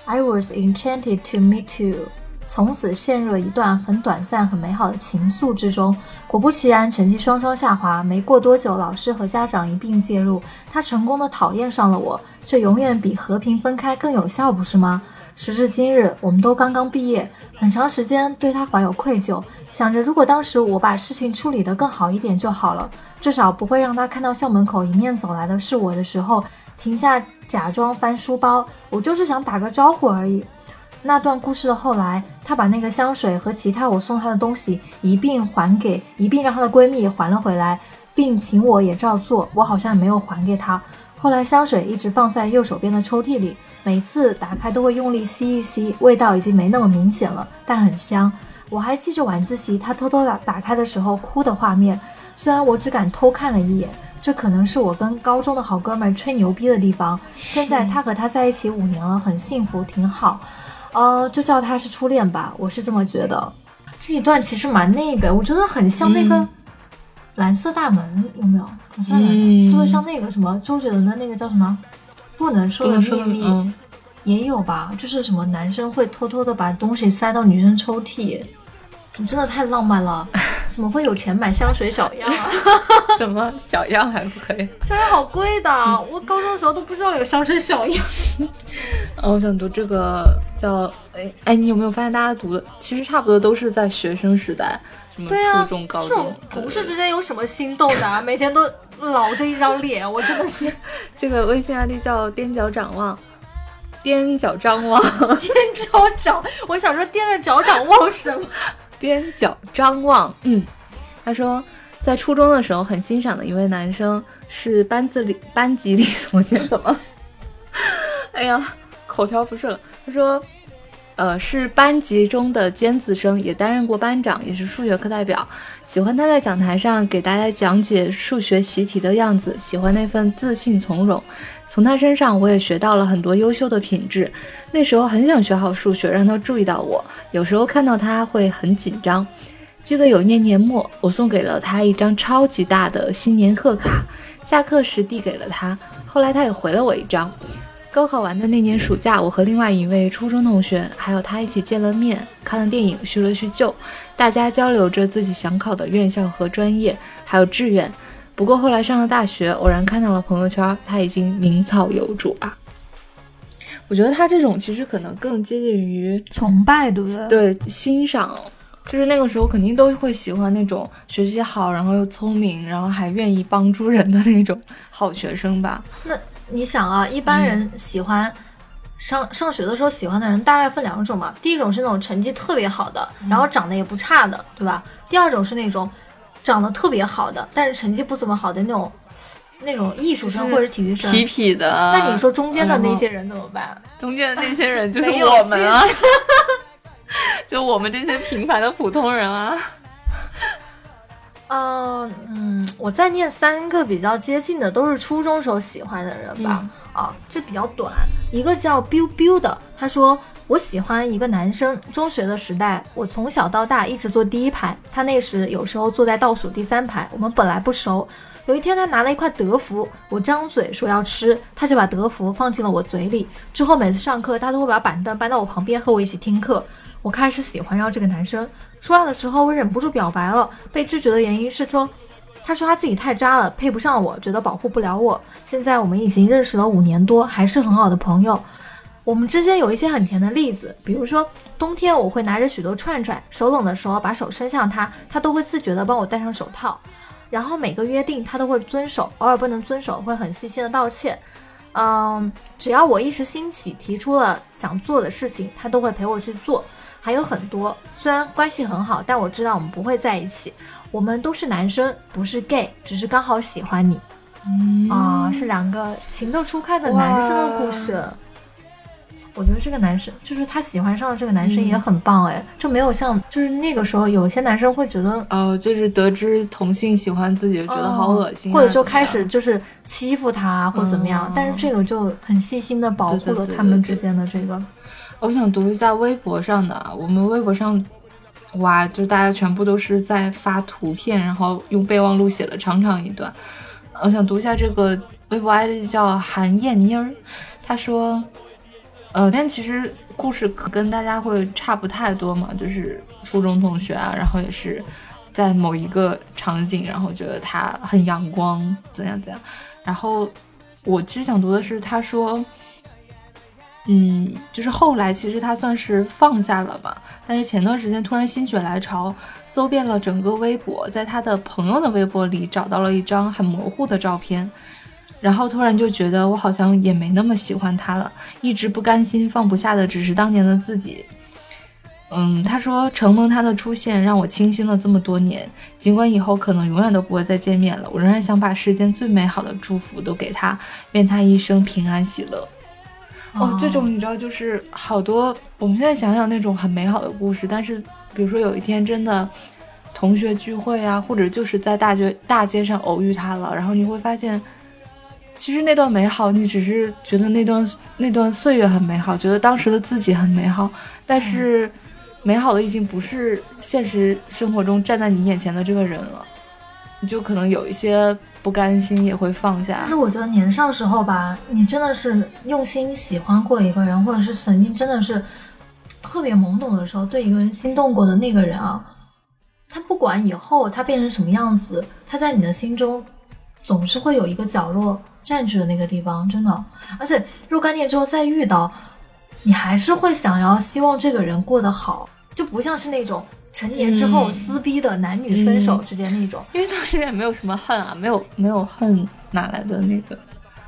：“I was enchanted to meet you。”从此陷入了一段很短暂、很美好的情愫之中。果不其然，成绩双双下滑。没过多久，老师和家长一并介入，他成功的讨厌上了我。这永远比和平分开更有效，不是吗？时至今日，我们都刚刚毕业，很长时间对他怀有愧疚，想着如果当时我把事情处理得更好一点就好了，至少不会让他看到校门口迎面走来的是我的时候，停下假装翻书包。我就是想打个招呼而已。那段故事的后来，她把那个香水和其他我送她的东西一并还给，一并让她的闺蜜还了回来，并请我也照做。我好像没有还给她。后来香水一直放在右手边的抽屉里，每次打开都会用力吸一吸，味道已经没那么明显了，但很香。我还记着晚自习她偷偷打打开的时候哭的画面，虽然我只敢偷看了一眼。这可能是我跟高中的好哥们吹牛逼的地方。现在他和他在一起五年了，很幸福，挺好。呃，就叫他是初恋吧，我是这么觉得。这一段其实蛮那个，我觉得很像那个蓝色大门，有没有？好像是不是像那个什么周杰伦的那个叫什么不能说的秘密？也有吧，就是什么男生会偷偷的把东西塞到女生抽屉，真的太浪漫了。怎么会有钱买香水小样啊？什么小样还不可以？香水好贵的，我高中的时候都不知道有香水小样。嗯，我想读这个叫哎哎，你有没有发现大家读的其实差不多都是在学生时代，什么初中、高中，同事之间有什么心动的？啊 每天都老着一张脸，我真的是。这个微信 ID 叫踮脚展望，踮脚张望，踮脚掌，我想说踮着脚掌望什么？踮脚张望，嗯，他说在初中的时候很欣赏的一位男生是班子里班级里，我今天怎么？哎呀，口条不顺了。他说，呃，是班级中的尖子生，也担任过班长，也是数学课代表。喜欢他在讲台上给大家讲解数学习题的样子，喜欢那份自信从容。从他身上，我也学到了很多优秀的品质。那时候很想学好数学，让他注意到我。有时候看到他会很紧张。记得有年年末，我送给了他一张超级大的新年贺卡，下课时递给了他。后来他也回了我一张。高考完的那年暑假，我和另外一位初中同学还有他一起见了面，看了电影，叙了叙旧。大家交流着自己想考的院校和专业，还有志愿。不过后来上了大学，偶然看到了朋友圈，他已经名草有主了。我觉得他这种其实可能更接近于崇拜，对不对？对，欣赏，就是那个时候肯定都会喜欢那种学习好，然后又聪明，然后还愿意帮助人的那种好学生吧。那你想啊，一般人喜欢上上学的时候喜欢的人大概分两种嘛，第一种是那种成绩特别好的，然后长得也不差的，对吧？第二种是那种长得特别好的，但是成绩不怎么好的那种。那种艺术生或者体育生，痞痞的。那你说中间的那些人怎么办？中间的那些人就是 我们啊，就我们这些平凡的普通人啊。嗯嗯，我再念三个比较接近的，都是初中时候喜欢的人吧。啊，这比较短。一个叫 biu biu 的，他说我喜欢一个男生。中学的时代，我从小到大一直坐第一排，他那时有时候坐在倒数第三排。我们本来不熟。有一天，他拿了一块德芙，我张嘴说要吃，他就把德芙放进了我嘴里。之后每次上课，他都会把板凳搬到我旁边和我一起听课。我开始喜欢上这个男生。初二的时候，我忍不住表白了，被拒绝的原因是说，他说他自己太渣了，配不上我，觉得保护不了我。现在我们已经认识了五年多，还是很好的朋友。我们之间有一些很甜的例子，比如说冬天我会拿着许多串串，手冷的时候把手伸向他，他都会自觉地帮我戴上手套。然后每个约定他都会遵守，偶尔不能遵守会很细心的道歉。嗯，只要我一时兴起提出了想做的事情，他都会陪我去做。还有很多，虽然关系很好，但我知道我们不会在一起。我们都是男生，不是 gay，只是刚好喜欢你。啊，是两个情窦初开的男生的故事。我觉得这个男生就是他喜欢上的这个男生也很棒哎，就没有像就是那个时候有些男生会觉得哦，就是得知同性喜欢自己，觉得好恶心，或者就开始就是欺负他或者怎么样。但是这个就很细心的保护了他们之间的这个。我想读一下微博上的，我们微博上哇，就大家全部都是在发图片，然后用备忘录写了长长一段。我想读一下这个微博 ID 叫韩燕妮儿，他说。呃，但其实故事跟大家会差不太多嘛，就是初中同学啊，然后也是在某一个场景，然后觉得他很阳光，怎样怎样。然后我其实想读的是，他说，嗯，就是后来其实他算是放下了吧，但是前段时间突然心血来潮，搜遍了整个微博，在他的朋友的微博里找到了一张很模糊的照片。然后突然就觉得我好像也没那么喜欢他了，一直不甘心放不下的只是当年的自己。嗯，他说承蒙他的出现让我清新了这么多年，尽管以后可能永远都不会再见面了，我仍然想把世间最美好的祝福都给他，愿他一生平安喜乐。哦，这种你知道就是好多我们现在想想那种很美好的故事，但是比如说有一天真的同学聚会啊，或者就是在大街大街上偶遇他了，然后你会发现。其实那段美好，你只是觉得那段那段岁月很美好，觉得当时的自己很美好，但是美好的已经不是现实生活中站在你眼前的这个人了，你就可能有一些不甘心，也会放下。但是我觉得年少时候吧，你真的是用心喜欢过一个人，或者是曾经真的是特别懵懂的时候对一个人心动过的那个人啊，他不管以后他变成什么样子，他在你的心中总是会有一个角落。占据的那个地方，真的，而且若干年之后再遇到，你还是会想要希望这个人过得好，就不像是那种成年之后撕逼的男女分手之间那种，因为当时也没有什么恨啊，没有没有恨，哪来的那个？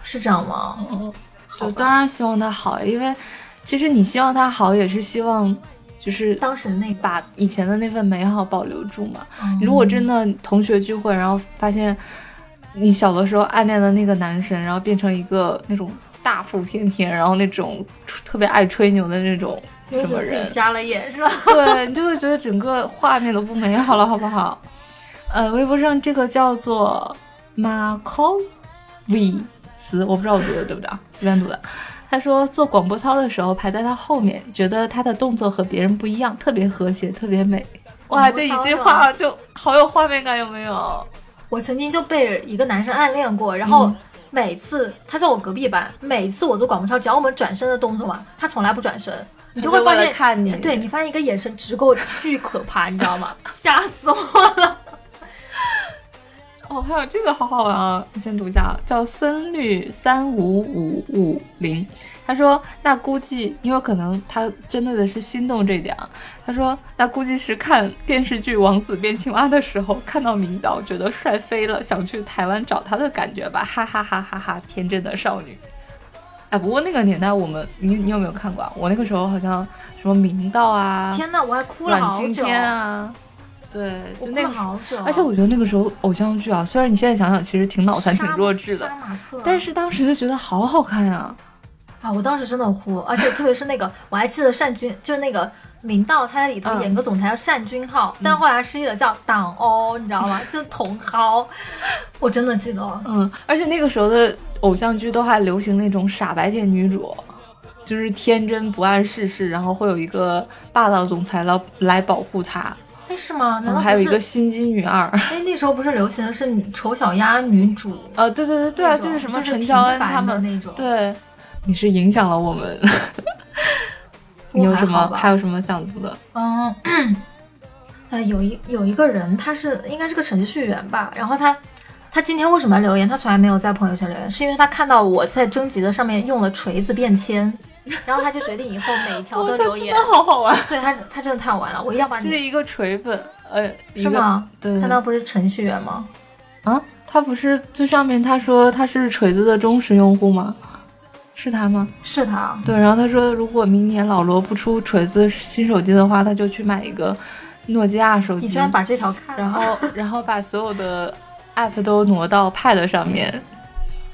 是这样吗？嗯，就当然希望他好，因为其实你希望他好，也是希望就是当时那把以前的那份美好保留住嘛。如果真的同学聚会，然后发现。你小的时候暗恋的那个男神，然后变成一个那种大腹便便，然后那种特别爱吹牛的那种什么人，瞎了眼是吧？对你就会觉得整个画面都不美好了，好不好？呃，微博上这个叫做 Marco V 词，我不知道我读的对不对啊？随便读的。他说做广播操的时候排在他后面，觉得他的动作和别人不一样，特别和谐，特别美。哇，这一句话就好有画面感，有没有？我曾经就被一个男生暗恋过，然后每次他在我隔壁班，每次我做广播操，只要我们转身的动作嘛，他从来不转身，你就会发现，看你，对你发现一个眼神直勾巨可怕，你知道吗？吓死我了！哦，还有这个好好玩啊！你先读一下，叫森绿三五五五零。他说：“那估计，因为可能他针对的是心动这点啊。他说，那估计是看电视剧《王子变青蛙》的时候，看到明道觉得帅飞了，想去台湾找他的感觉吧，哈哈哈哈哈！天真的少女。哎，不过那个年代，我们你你有没有看过？啊？我那个时候好像什么明道啊，天呐，我还哭了好久啊。对，就那个好久。而且我觉得那个时候偶像剧啊，虽然你现在想想，其实挺脑残、挺弱智的，但是当时就觉得好好看呀。啊，我当时真的哭，而且特别是那个，我还记得单君，就是那个明道，他在里头演个总裁叫单君浩，但后来失忆了，叫党欧，你知道吗？就是茼蒿，我真的记得。嗯，而且那个时候的偶像剧都还流行那种傻白甜女主，就是天真不谙世事，然后会有一个霸道总裁来来保护她。哎，是吗？难道还有一个心机女二？哎，那时候不是流行的是丑小鸭女主？呃，对对对对啊，就是什么陈乔恩他们那种，对。你是影响了我们，你有什么还有什么想读的？嗯，哎，有一有一个人，他是应该是个程序员吧？然后他他今天为什么留言？他从来没有在朋友圈留言，是因为他看到我在征集的上面用了锤子便签，然后他就决定以后每一条都留言。真的好好玩，对他他真的太好玩了，我一定要把你。这是一个锤粉，呃，是吗？对，他那不是程序员吗？啊，他不是最上面他说他是锤子的忠实用户吗？是他吗？是他。对，然后他说，如果明年老罗不出锤子新手机的话，他就去买一个诺基亚手机。你居然把这条看了然后，然后把所有的 app 都挪到 pad 上面，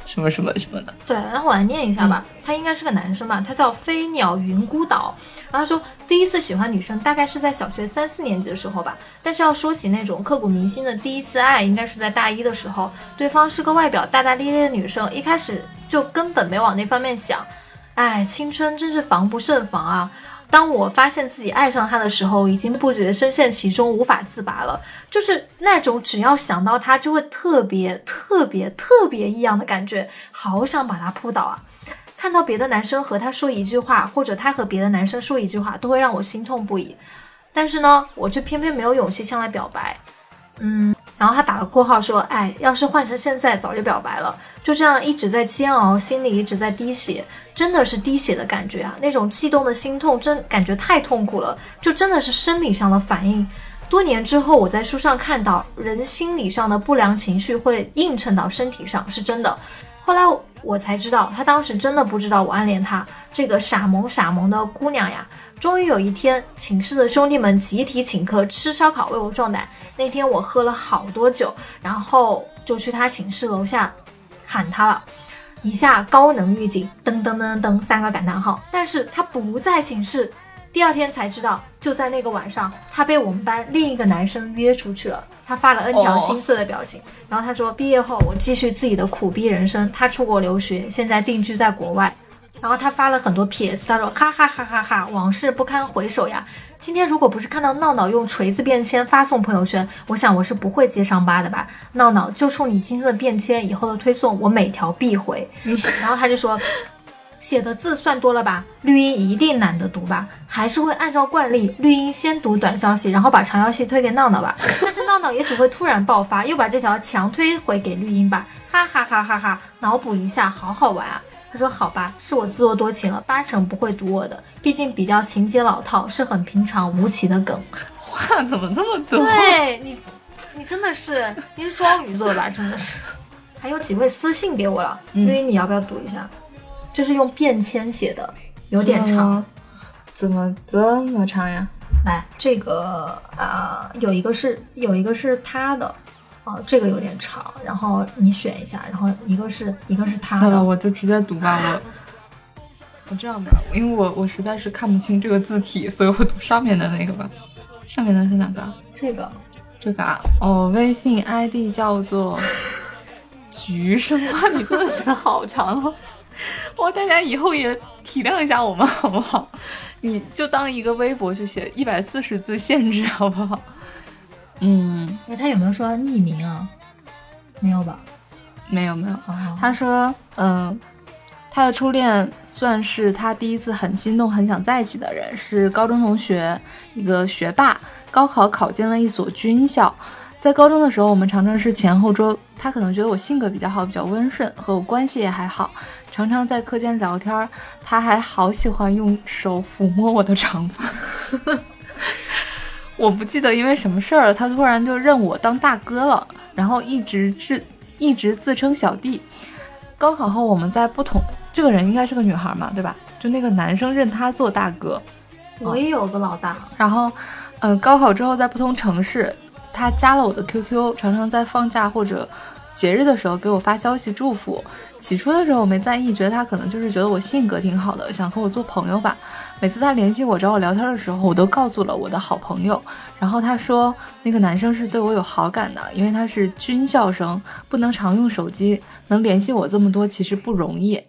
什么什么什么的。对，然后我来念一下吧。他应该是个男生吧？他叫飞鸟云孤岛。然后他说，第一次喜欢女生大概是在小学三四年级的时候吧。但是要说起那种刻骨铭心的第一次爱，应该是在大一的时候。对方是个外表大大咧咧的女生，一开始。就根本没往那方面想，哎，青春真是防不胜防啊！当我发现自己爱上他的时候，已经不觉深陷其中，无法自拔了。就是那种只要想到他，就会特别特别特别异样的感觉，好想把他扑倒啊！看到别的男生和他说一句话，或者他和别的男生说一句话，都会让我心痛不已。但是呢，我却偏偏没有勇气向他表白。嗯。然后他打了括号说：“哎，要是换成现在，早就表白了。就这样一直在煎熬，心里一直在滴血，真的是滴血的感觉啊！那种悸动的心痛，真感觉太痛苦了，就真的是生理上的反应。多年之后，我在书上看到，人心理上的不良情绪会映衬到身体上，是真的。后来我才知道，他当时真的不知道我暗恋他，这个傻萌傻萌的姑娘呀。”终于有一天，寝室的兄弟们集体请客吃烧烤，为我壮胆。那天我喝了好多酒，然后就去他寝室楼下喊他了，一下高能预警，噔噔噔噔三个感叹号。但是他不在寝室，第二天才知道，就在那个晚上，他被我们班另一个男生约出去了。他发了 N 条心碎的表情，然后他说，毕业后我继续自己的苦逼人生。他出国留学，现在定居在国外。然后他发了很多 PS，他说哈哈哈哈哈，往事不堪回首呀。今天如果不是看到闹闹用锤子便签发送朋友圈，我想我是不会接伤疤的吧。闹闹就冲你今天的便签，以后的推送我每条必回。然后他就说，写的字算多了吧？绿茵一定懒得读吧？还是会按照惯例，绿茵先读短消息，然后把长消息推给闹闹吧。但是闹闹也许会突然爆发，又把这条强推回给绿茵吧。哈哈哈哈哈，脑补一下，好好玩啊。他说：“好吧，是我自作多情了，八成不会读我的，毕竟比较情节老套，是很平常无奇的梗。”话怎么这么多？对你，你真的是你是双鱼座吧？真的是。还有几位私信给我了，因为你要不要读一下？这是用便签写的，有点长。怎么这么长呀？来，这个啊，有一个是有一个是他的。哦，这个有点长，然后你选一下，然后一个是一个是他的，算了，我就直接读吧，我我这样吧，因为我我实在是看不清这个字体，所以我读上面的那个吧。上面的是哪个？这个，这个啊，哦，微信 ID 叫做橘生花，你真的写的好长哦，哇，大家以后也体谅一下我们好不好？你就当一个微博去写，一百四十字限制好不好？嗯，那，他有没有说匿名啊？没有吧？没有没有。他说，嗯，他的初恋算是他第一次很心动、很想在一起的人，是高中同学，一个学霸，高考考进了一所军校。在高中的时候，我们常常是前后桌。他可能觉得我性格比较好，比较温顺，和我关系也还好，常常在课间聊天。他还好喜欢用手抚摸我的长发。我不记得因为什么事儿，他突然就认我当大哥了，然后一直自一直自称小弟。高考后，我们在不同，这个人应该是个女孩嘛，对吧？就那个男生认他做大哥。我也有个老大。然后，呃，高考之后在不同城市。他加了我的 QQ，常常在放假或者节日的时候给我发消息祝福。起初的时候我没在意，觉得他可能就是觉得我性格挺好的，想和我做朋友吧。每次他联系我找我聊天的时候，我都告诉了我的好朋友。然后他说那个男生是对我有好感的，因为他是军校生，不能常用手机，能联系我这么多其实不容易。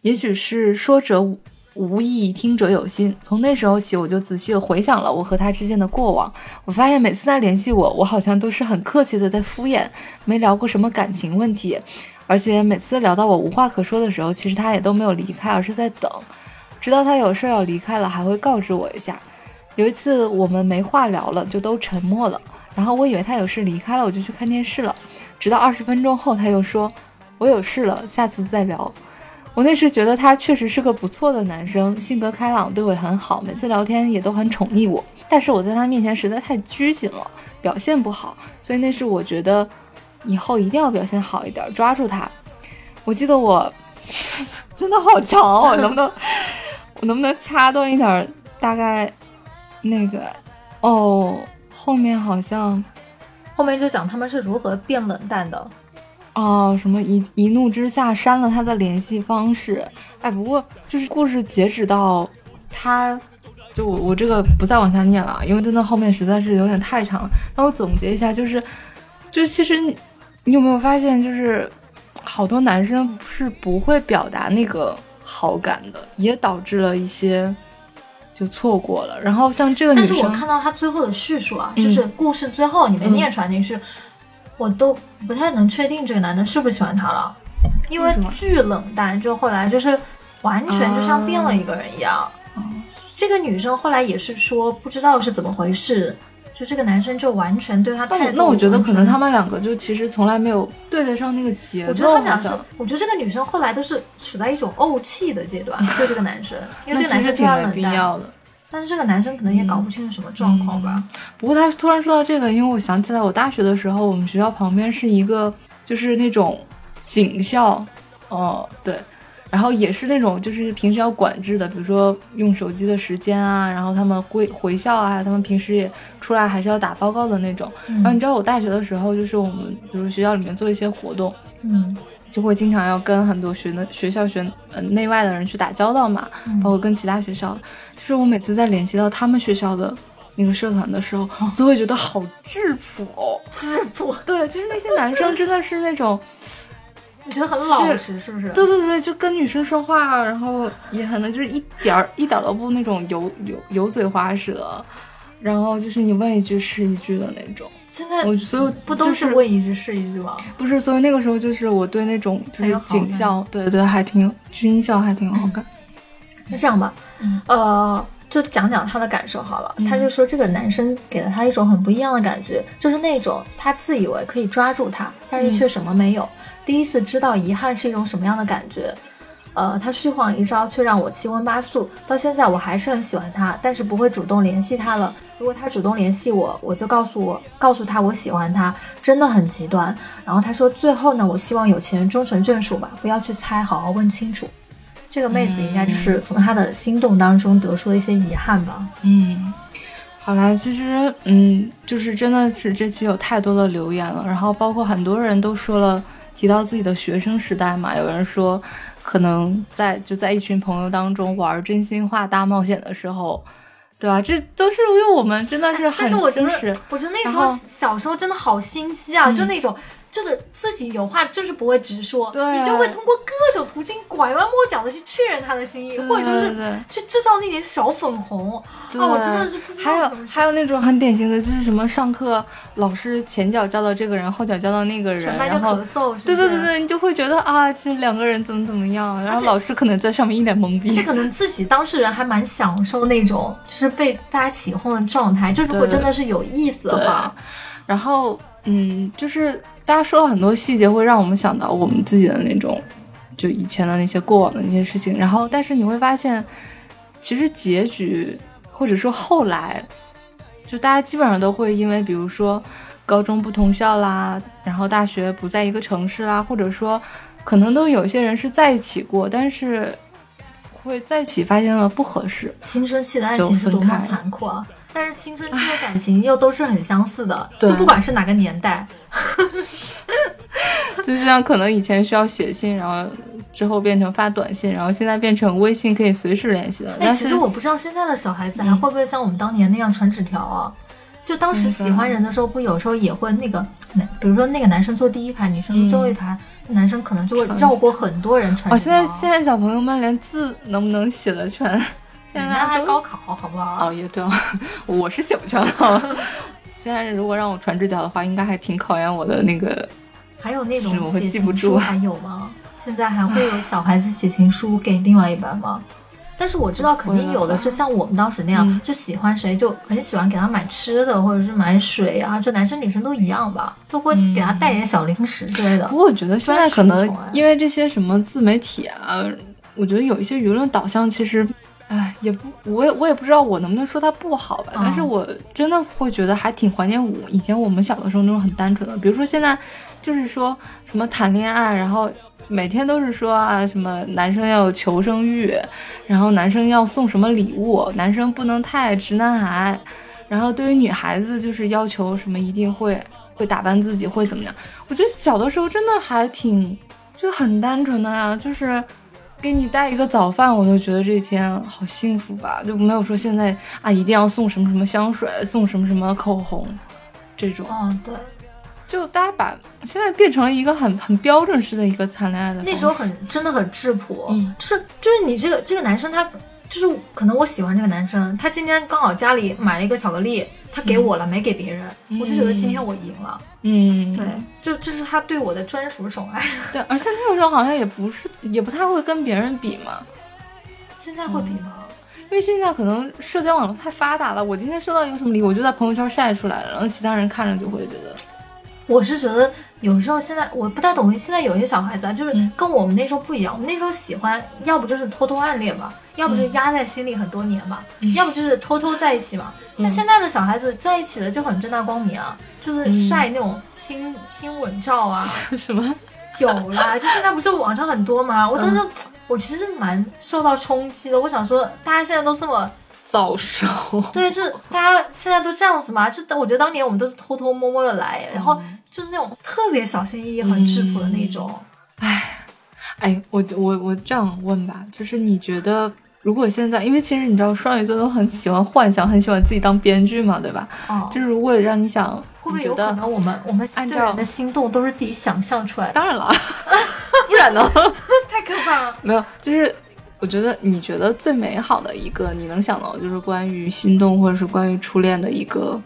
也许是说者。无意听者有心。从那时候起，我就仔细的回想了我和他之间的过往。我发现每次他联系我，我好像都是很客气的在敷衍，没聊过什么感情问题。而且每次聊到我无话可说的时候，其实他也都没有离开，而是在等，直到他有事要离开了，还会告知我一下。有一次我们没话聊了，就都沉默了。然后我以为他有事离开了，我就去看电视了。直到二十分钟后，他又说：“我有事了，下次再聊。”我那时觉得他确实是个不错的男生，性格开朗，对我很好，每次聊天也都很宠溺我。但是我在他面前实在太拘谨了，表现不好，所以那是我觉得以后一定要表现好一点，抓住他。我记得我 真的好长哦，能不能我能不能掐断一点？大概那个哦，后面好像后面就讲他们是如何变冷淡的。哦，什么一一怒之下删了他的联系方式？哎，不过就是故事截止到他，就我我这个不再往下念了，因为真的后面实在是有点太长了。那我总结一下，就是，就是其实你有没有发现，就是好多男生是不会表达那个好感的，也导致了一些就错过了。然后像这个女生，但是我看到他最后的叙述啊，就是故事最后你没念出来那句。我都不太能确定这个男的是不是喜欢她了，因为巨冷淡，就后来就是完全就像变了一个人一样。这个女生后来也是说不知道是怎么回事，就这个男生就完全对她态度。那我觉得可能他们两个就其实从来没有对得上那个节奏。我觉得他们俩是，我觉得这个女生后来都是处在一种怄气的阶段对这个男生，因为这个男生挺没必要的。但是这个男生可能也搞不清楚什么状况吧。不过他突然说到这个，因为我想起来，我大学的时候，我们学校旁边是一个就是那种警校，哦对，然后也是那种就是平时要管制的，比如说用手机的时间啊，然后他们回回校啊，他们平时也出来还是要打报告的那种。然后你知道我大学的时候，就是我们比如学校里面做一些活动，嗯。就会经常要跟很多学的学校学呃内外的人去打交道嘛，包括跟其他学校。就是我每次在联系到他们学校的那个社团的时候，都会觉得好质朴哦，质朴。对，就是那些男生真的是那种，你觉得很老实是不是？对对对，就跟女生说话，然后也很能就是一点儿一点都不那种油油油嘴滑舌，然后就是你问一句是一句的那种。现在我所有不都是问一句是一句吗？不是，所以那个时候就是我对那种就是警校，对对，还挺军校还挺好感。那这样吧，呃，就讲讲他的感受好了。他就说这个男生给了他一种很不一样的感觉，就是那种他自以为可以抓住他，但是却什么没有。第一次知道遗憾是一种什么样的感觉。呃，他虚晃一招，却让我七荤八素。到现在我还是很喜欢他，但是不会主动联系他了。如果他主动联系我，我就告诉我，告诉他我喜欢他，真的很极端。然后他说，最后呢，我希望有情人终成眷属吧，不要去猜，好好问清楚。这个妹子应该就是从他的心动当中得出了一些遗憾吧。嗯，好啦，其实嗯，就是真的是这期有太多的留言了，然后包括很多人都说了，提到自己的学生时代嘛，有人说。可能在就在一群朋友当中玩真心话大冒险的时候，对吧？这都是因为我们真的是，但是我真的，我觉得那时候小时候真的好心机啊，就那种。就是自己有话就是不会直说，你就会通过各种途径拐弯抹角的去确认他的心意，或者说是去制造那点小粉红啊！我真的是不知道。还有还有那种很典型的，就是什么上课老师前脚教到这个人，后脚教到那个人，然后对对对对，你就会觉得啊，这两个人怎么怎么样，然后老师可能在上面一脸懵逼。这可能自己当事人还蛮享受那种就是被大家起哄的状态，就如果真的是有意思的话。然后，嗯，就是大家说了很多细节，会让我们想到我们自己的那种，就以前的那些过往的那些事情。然后，但是你会发现，其实结局或者说后来，就大家基本上都会因为，比如说高中不同校啦，然后大学不在一个城市啦，或者说可能都有些人是在一起过，但是会在一起发现了不合适，青春期的爱情是多么残酷啊！但是青春期的感情又都是很相似的，就不管是哪个年代，就像可能以前需要写信，然后之后变成发短信，然后现在变成微信可以随时联系了。哎，其实我不知道现在的小孩子还会不会像我们当年那样传纸条啊？就当时喜欢人的时候，不有时候也会那个男，比如说那个男生坐第一排，女生坐最后一排，男生可能就会绕过很多人传。哦，现在现在小朋友们连字能不能写的全？现在还高考，好不好？哦，也对，我是写不全了。现在如果让我传纸条的话，应该还挺考验我的那个。还有那种写情书还有吗？现在还会有小孩子写情书给另外一半吗？但是我知道肯定有的是像我们当时那样，就喜欢谁就很喜欢给他买吃的或者是买水啊，这男生女生都一样吧，就会给他带点小零食之类的。不过我觉得现在可能因为这些什么自媒体啊，我觉得有一些舆论导向其实。哎，也不，我也我也不知道我能不能说它不好吧，但是我真的会觉得还挺怀念我以前我们小的时候那种很单纯的，比如说现在就是说什么谈恋爱，然后每天都是说啊什么男生要有求生欲，然后男生要送什么礼物，男生不能太直男癌，然后对于女孩子就是要求什么一定会会打扮自己会怎么样，我觉得小的时候真的还挺就很单纯的呀，就是。给你带一个早饭，我都觉得这一天好幸福吧，就没有说现在啊一定要送什么什么香水，送什么什么口红，这种。嗯，对，就大家把现在变成了一个很很标准式的一个谈恋爱的。那时候很真的很质朴，嗯，就是就是你这个这个男生他就是可能我喜欢这个男生，他今天刚好家里买了一个巧克力。他给我了，没给别人，我就觉得今天我赢了。嗯，对，就这是他对我的专属宠爱。对，而且那个时候好像也不是，也不太会跟别人比嘛。现在会比吗？因为现在可能社交网络太发达了，我今天收到一个什么礼，我就在朋友圈晒出来了，然后其他人看着就会觉得。我是觉得有时候现在我不太懂，现在有些小孩子啊，就是跟我们那时候不一样。我们那时候喜欢，要不就是偷偷暗恋嘛，要不就是压在心里很多年嘛，要不就是偷偷在一起嘛。那现在的小孩子在一起的就很正大光明啊，就是晒那种亲亲吻照啊，什么 有啦，就现在不是网上很多吗？我当时我其实蛮受到冲击的，我想说大家现在都这么。早熟，对，是大家现在都这样子嘛？就我觉得当年我们都是偷偷摸摸的来，然后就是那种特别小心翼翼、很质朴的那种。哎，哎，我我我这样问吧，就是你觉得，如果现在，因为其实你知道双鱼座都很喜欢幻想，很喜欢自己当编剧嘛，对吧？哦。就是如果让你想，会不会有可能我们我们按照人的心动都是自己想象出来的？当然了，不然呢？太可怕了。没有，就是。我觉得你觉得最美好的一个你能想到就是关于心动或者是关于初恋的一个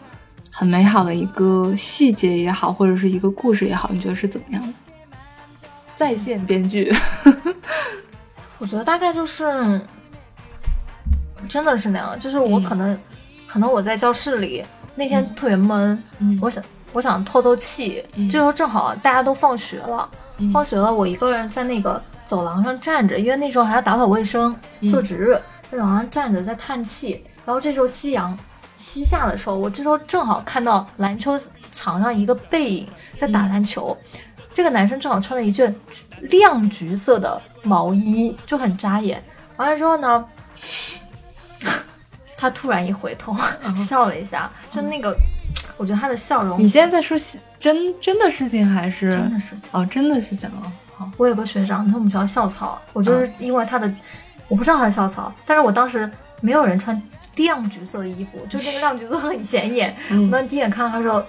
很美好的一个细节也好，或者是一个故事也好，你觉得是怎么样的？在线编剧，我觉得大概就是真的是那样，就是我可能可能我在教室里那天特别闷，我想我想透透气，这时候正好大家都放学了，放学了我一个人在那个。走廊上站着，因为那时候还要打扫卫生、做值日，在走廊上站着在叹气。然后这时候夕阳西下的时候，我这时候正好看到篮球场上一个背影在打篮球。这个男生正好穿了一件亮橘色的毛衣，就很扎眼。完了之后呢，他突然一回头 笑了一下，就那个，我觉得他的笑容。你现在在说真真的事情还是真的事情？哦，真的事情啊。我有个学长，他我们学校校草，我就是因为他的，我不知道他是校草，但是我当时没有人穿亮橘色的衣服，就那个亮橘色很显眼。我当第一眼看到他说，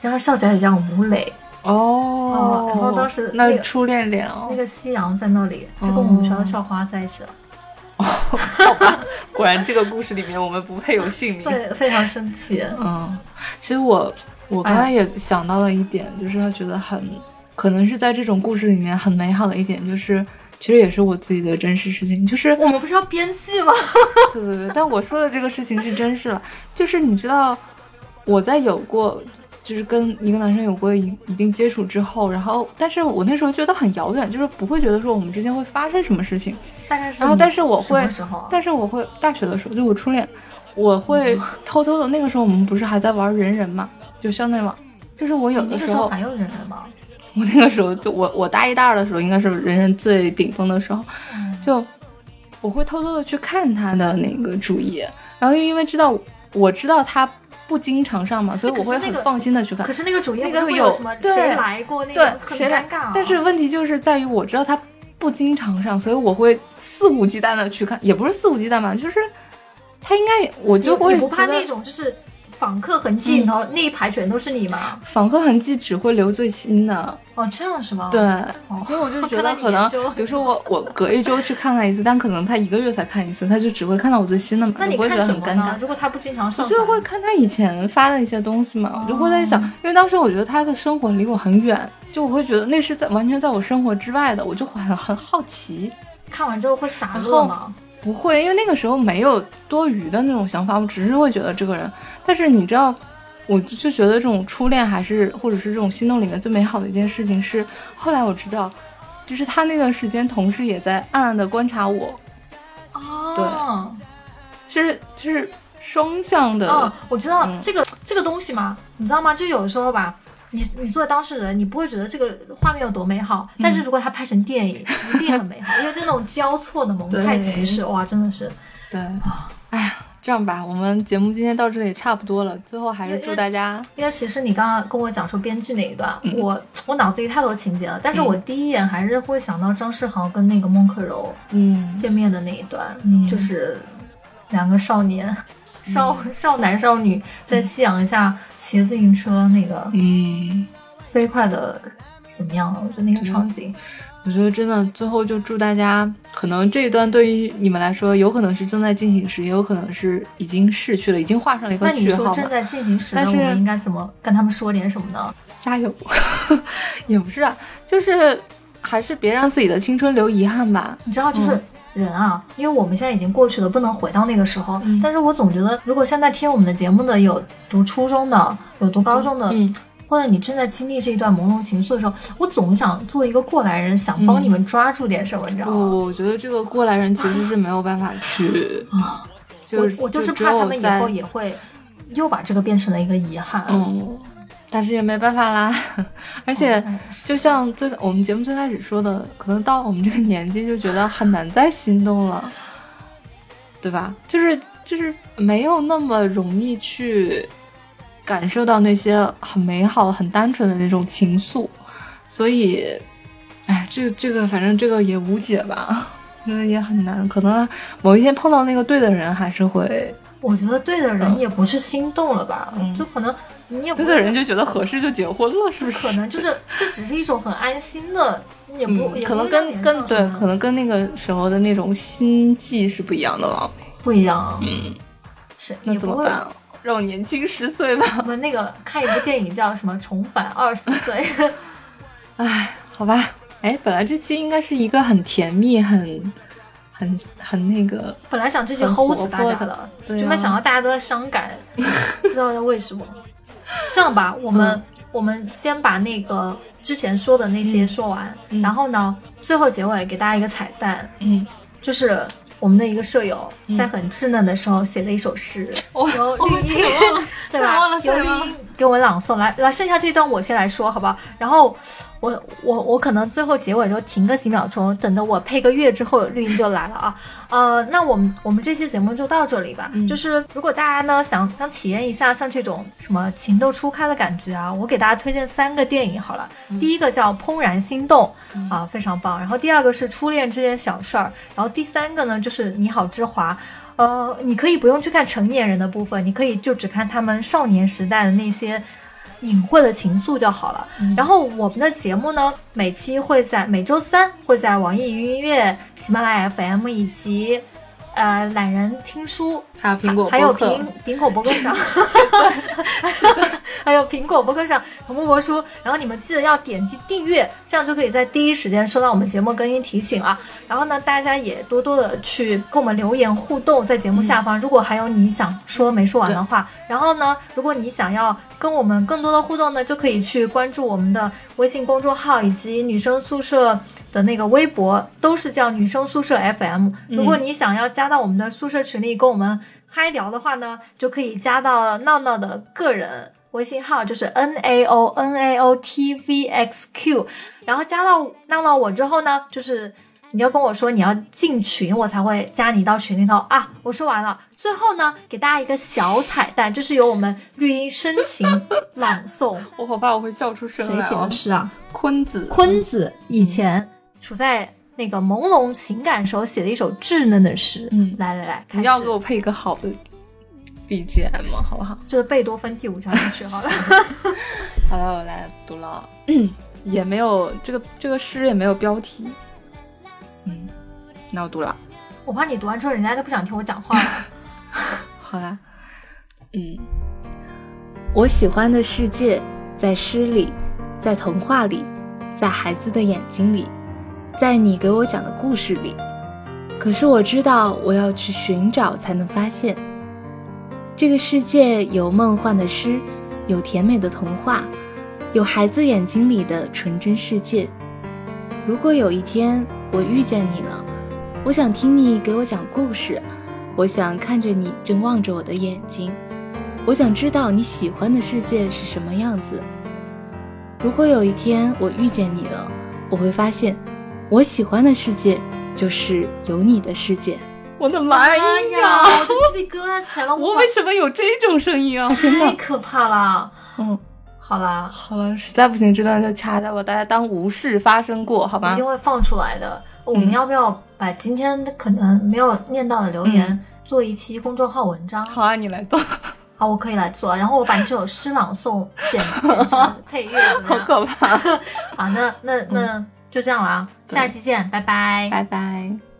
然后笑起来也这样吴磊哦，然后当时那个初恋脸哦，那个夕阳在那里，他跟我们学校的校花在一起了。哦，好吧，果然这个故事里面我们不配有姓名，对，非常生气。嗯，其实我我刚才也想到了一点，就是他觉得很。可能是在这种故事里面很美好的一点，就是其实也是我自己的真实事情，就是我们不是要编辑吗？对对对，但我说的这个事情是真事了，就是你知道我在有过就是跟一个男生有过一一定接触之后，然后但是我那时候觉得很遥远，就是不会觉得说我们之间会发生什么事情。大概是然后但是我会时候啊但是我会大学的时候，就我初恋，我会偷偷的那个时候我们不是还在玩人人嘛，就校内网，就是我有的时候时候还有人人吗？我那个时候就我我大一大二的时候应该是人人最顶峰的时候，嗯就我会偷偷的去看他的那个主页，然后又因为知道我知道他不经常上嘛，所以我会很放心的去看可。是那个主页那个有不是会有什么对谁来过那个，很尴尬啊。但是问题就是在于我知道他不经常上，所以我会肆无忌惮的去看，也不是肆无忌惮吧，就是他应该我就会不怕那种就是访客痕迹，然后那一排全都是你吗？访客痕迹只会留最新的，哦，这样是吗？对，哦，所以我就觉得可能，比如说我我隔一周去看他一次，但可能他一个月才看一次，他就只会看到我最新的嘛，那你会觉得很尴尬？。如果他不经常我上，就会看他以前发的一些东西嘛，我就会在想，哦因为当时我觉得他的生活离我很远，就我会觉得那是在完全在我生活之外的，我就很很好奇。看完之后会傻乐吗？不会，因为那个时候没有多余的那种想法，我只是会觉得这个人。但是你知道，我就就觉得这种初恋还是或者是这种心动里面最美好的一件事情是，后来我知道，就是他那段时间同时也在暗暗的观察我，哦，对，其实就是双向的。哦，我知道嗯这个这个东西嘛，你知道吗？就有时候吧。你你作为当事人，你不会觉得这个画面有多美好，但是如果它拍成电影，一定很美好，因为就那种交错的蒙太奇式，哇，真的是对，哎呀，这样吧，我们节目今天到这里差不多了，最后还是祝大家，因为其实你刚刚跟我讲说编剧那一段，嗯我我脑子里太多情节了，但是我第一眼还是会想到张世豪跟那个孟克柔嗯。见面的那一段，嗯。就是两个少年。少少男少女在夕阳下骑自行车，那个嗯，飞快的怎么样了？我觉得那个场景，我觉得真的最后就祝大家，可能这一段对于你们来说，有可能是正在进行时，也有可能是已经逝去了，已经画上了一个那你句号那你。说正在进行时的，但是我们应该怎么跟他们说点什么呢？加油，也不是啊，就是还是别让自己的青春留遗憾吧。你知道，就是人啊，因为我们现在已经过去了，不能回到那个时候。嗯但是我总觉得，如果现在听我们的节目的有读初中的，有读高中的，嗯，或者你正在经历这一段朦胧情愫的时候，我总想做一个过来人，想帮你们抓住点什么，你知道吗？我我觉得这个过来人其实是没有办法去，就是我我就是怕他们以后也会又把这个变成了一个遗憾。嗯，但是也没办法啦。而且嗯就像最我们节目最开始说的，可能到我们这个年纪就觉得很难再心动了，对吧？就是就是没有那么容易去感受到那些很美好、很单纯的那种情愫，所以，哎，这这个反正这个也无解吧。因为也很难，可能某一天碰到那个对的人，还是会我觉得对的人也不是心动了吧，嗯就可能你也不对的人就觉得合适就结婚了，是不是？可能就是这只是一种很安心的，也不、可能跟跟对，可能跟那个时候的那种心悸是不一样的了。不一样。嗯，是那怎么办？让我年轻十岁吧。我们那个看一部电影叫什么《重返二十岁》，唉，好吧。哎，本来这期应该是一个很甜蜜、很、很、很那个，本来想这期齁死大家的，对啊就没想到大家都在伤感，不知道为什么。这样吧，我们、嗯。我们先把那个之前说的那些说完，嗯。然后呢，最后结尾给大家一个彩蛋，嗯，就是我们的一个舍友嗯。在很稚嫩的时候写的一首诗，我由我绿茵忘了，对吧忘了？由绿茵给我朗诵，来来，剩下这一段我先来说，好不好？然后我我我可能最后结尾的时候停个几秒钟，等着我配个乐之后，绿茵就来了啊。呃，那我们我们这期节目就到这里吧。嗯就是如果大家呢想想体验一下像这种什么情窦初开的感觉啊，我给大家推荐三个电影好了。第一个叫《怦然心动》啊，非常棒。然后第二个是《初恋这件小事儿》，然后第三个呢就是《你好，之华》。呃，你可以不用去看成年人的部分，你可以就只看他们少年时代的那些隐晦的情愫就好了。然后我们的节目呢，每期会在每周三会在网易云音乐、喜马拉雅 FM 以及呃懒人听书，还有苹果还有苹苹果博客上，还有苹果博客上同步播出。然后你们记得要点击订阅，这样就可以在第一时间收到我们节目更新提醒啊。然后呢，大家也多多的去跟我们留言互动，在节目下方，如果还有你想说没说完的话，然后呢，如果你想要跟我们更多的互动呢，就可以去关注我们的微信公众号以及女生宿舍的那个微博，都是叫女生宿舍 FM。如果你想要加到我们的宿舍群里跟我们嗨聊的话呢，就可以加到闹闹的个人微信号，就是 N A O N A O T V X Q。然后加到闹闹我之后呢，就是你要跟我说你要进群，我才会加你到群里头啊。我说完了，最后呢，给大家一个小彩蛋，就是由我们绿茵深情朗诵。我好怕我会笑出声来、哦。谁写的诗啊？坤子，坤子以前处在那个朦胧情感时候写的一首稚嫩的诗。嗯来来来，你要给我配一个好的 BGM？好不好？就是贝多芬第五交响曲好了。好了，我来读了，也没有这个这个诗也没有标题。嗯，那我读了。我怕你读完之后，人家都不想听我讲话了。好啦，嗯，我喜欢的世界在诗里，在童话里，在孩子的眼睛里，在你给我讲的故事里。可是我知道，我要去寻找才能发现。这个世界有梦幻的诗，有甜美的童话，有孩子眼睛里的纯真世界。如果有一天我遇见你了，我想听你给我讲故事。我想看着你正望着我的眼睛，我想知道你喜欢的世界是什么样子。如果有一天我遇见你了，我会发现，我喜欢的世界就是有你的世界。我的妈哎呀！呀，我的鸡皮疙瘩起来了！我为什么有这种声音啊？太可怕了。嗯，好啦，好了，实在不行，这段就掐掉吧，大家当无事发生过，好吧一定？会放出来的。我们要不要把今天可能没有念到的留言做一期公众号文章？好啊，你来做，好，我可以来做。然后我把你这首诗朗诵剪剪成配乐，怎么好样？可怕！好，那那那就这样了啊，下期见，拜拜。拜拜。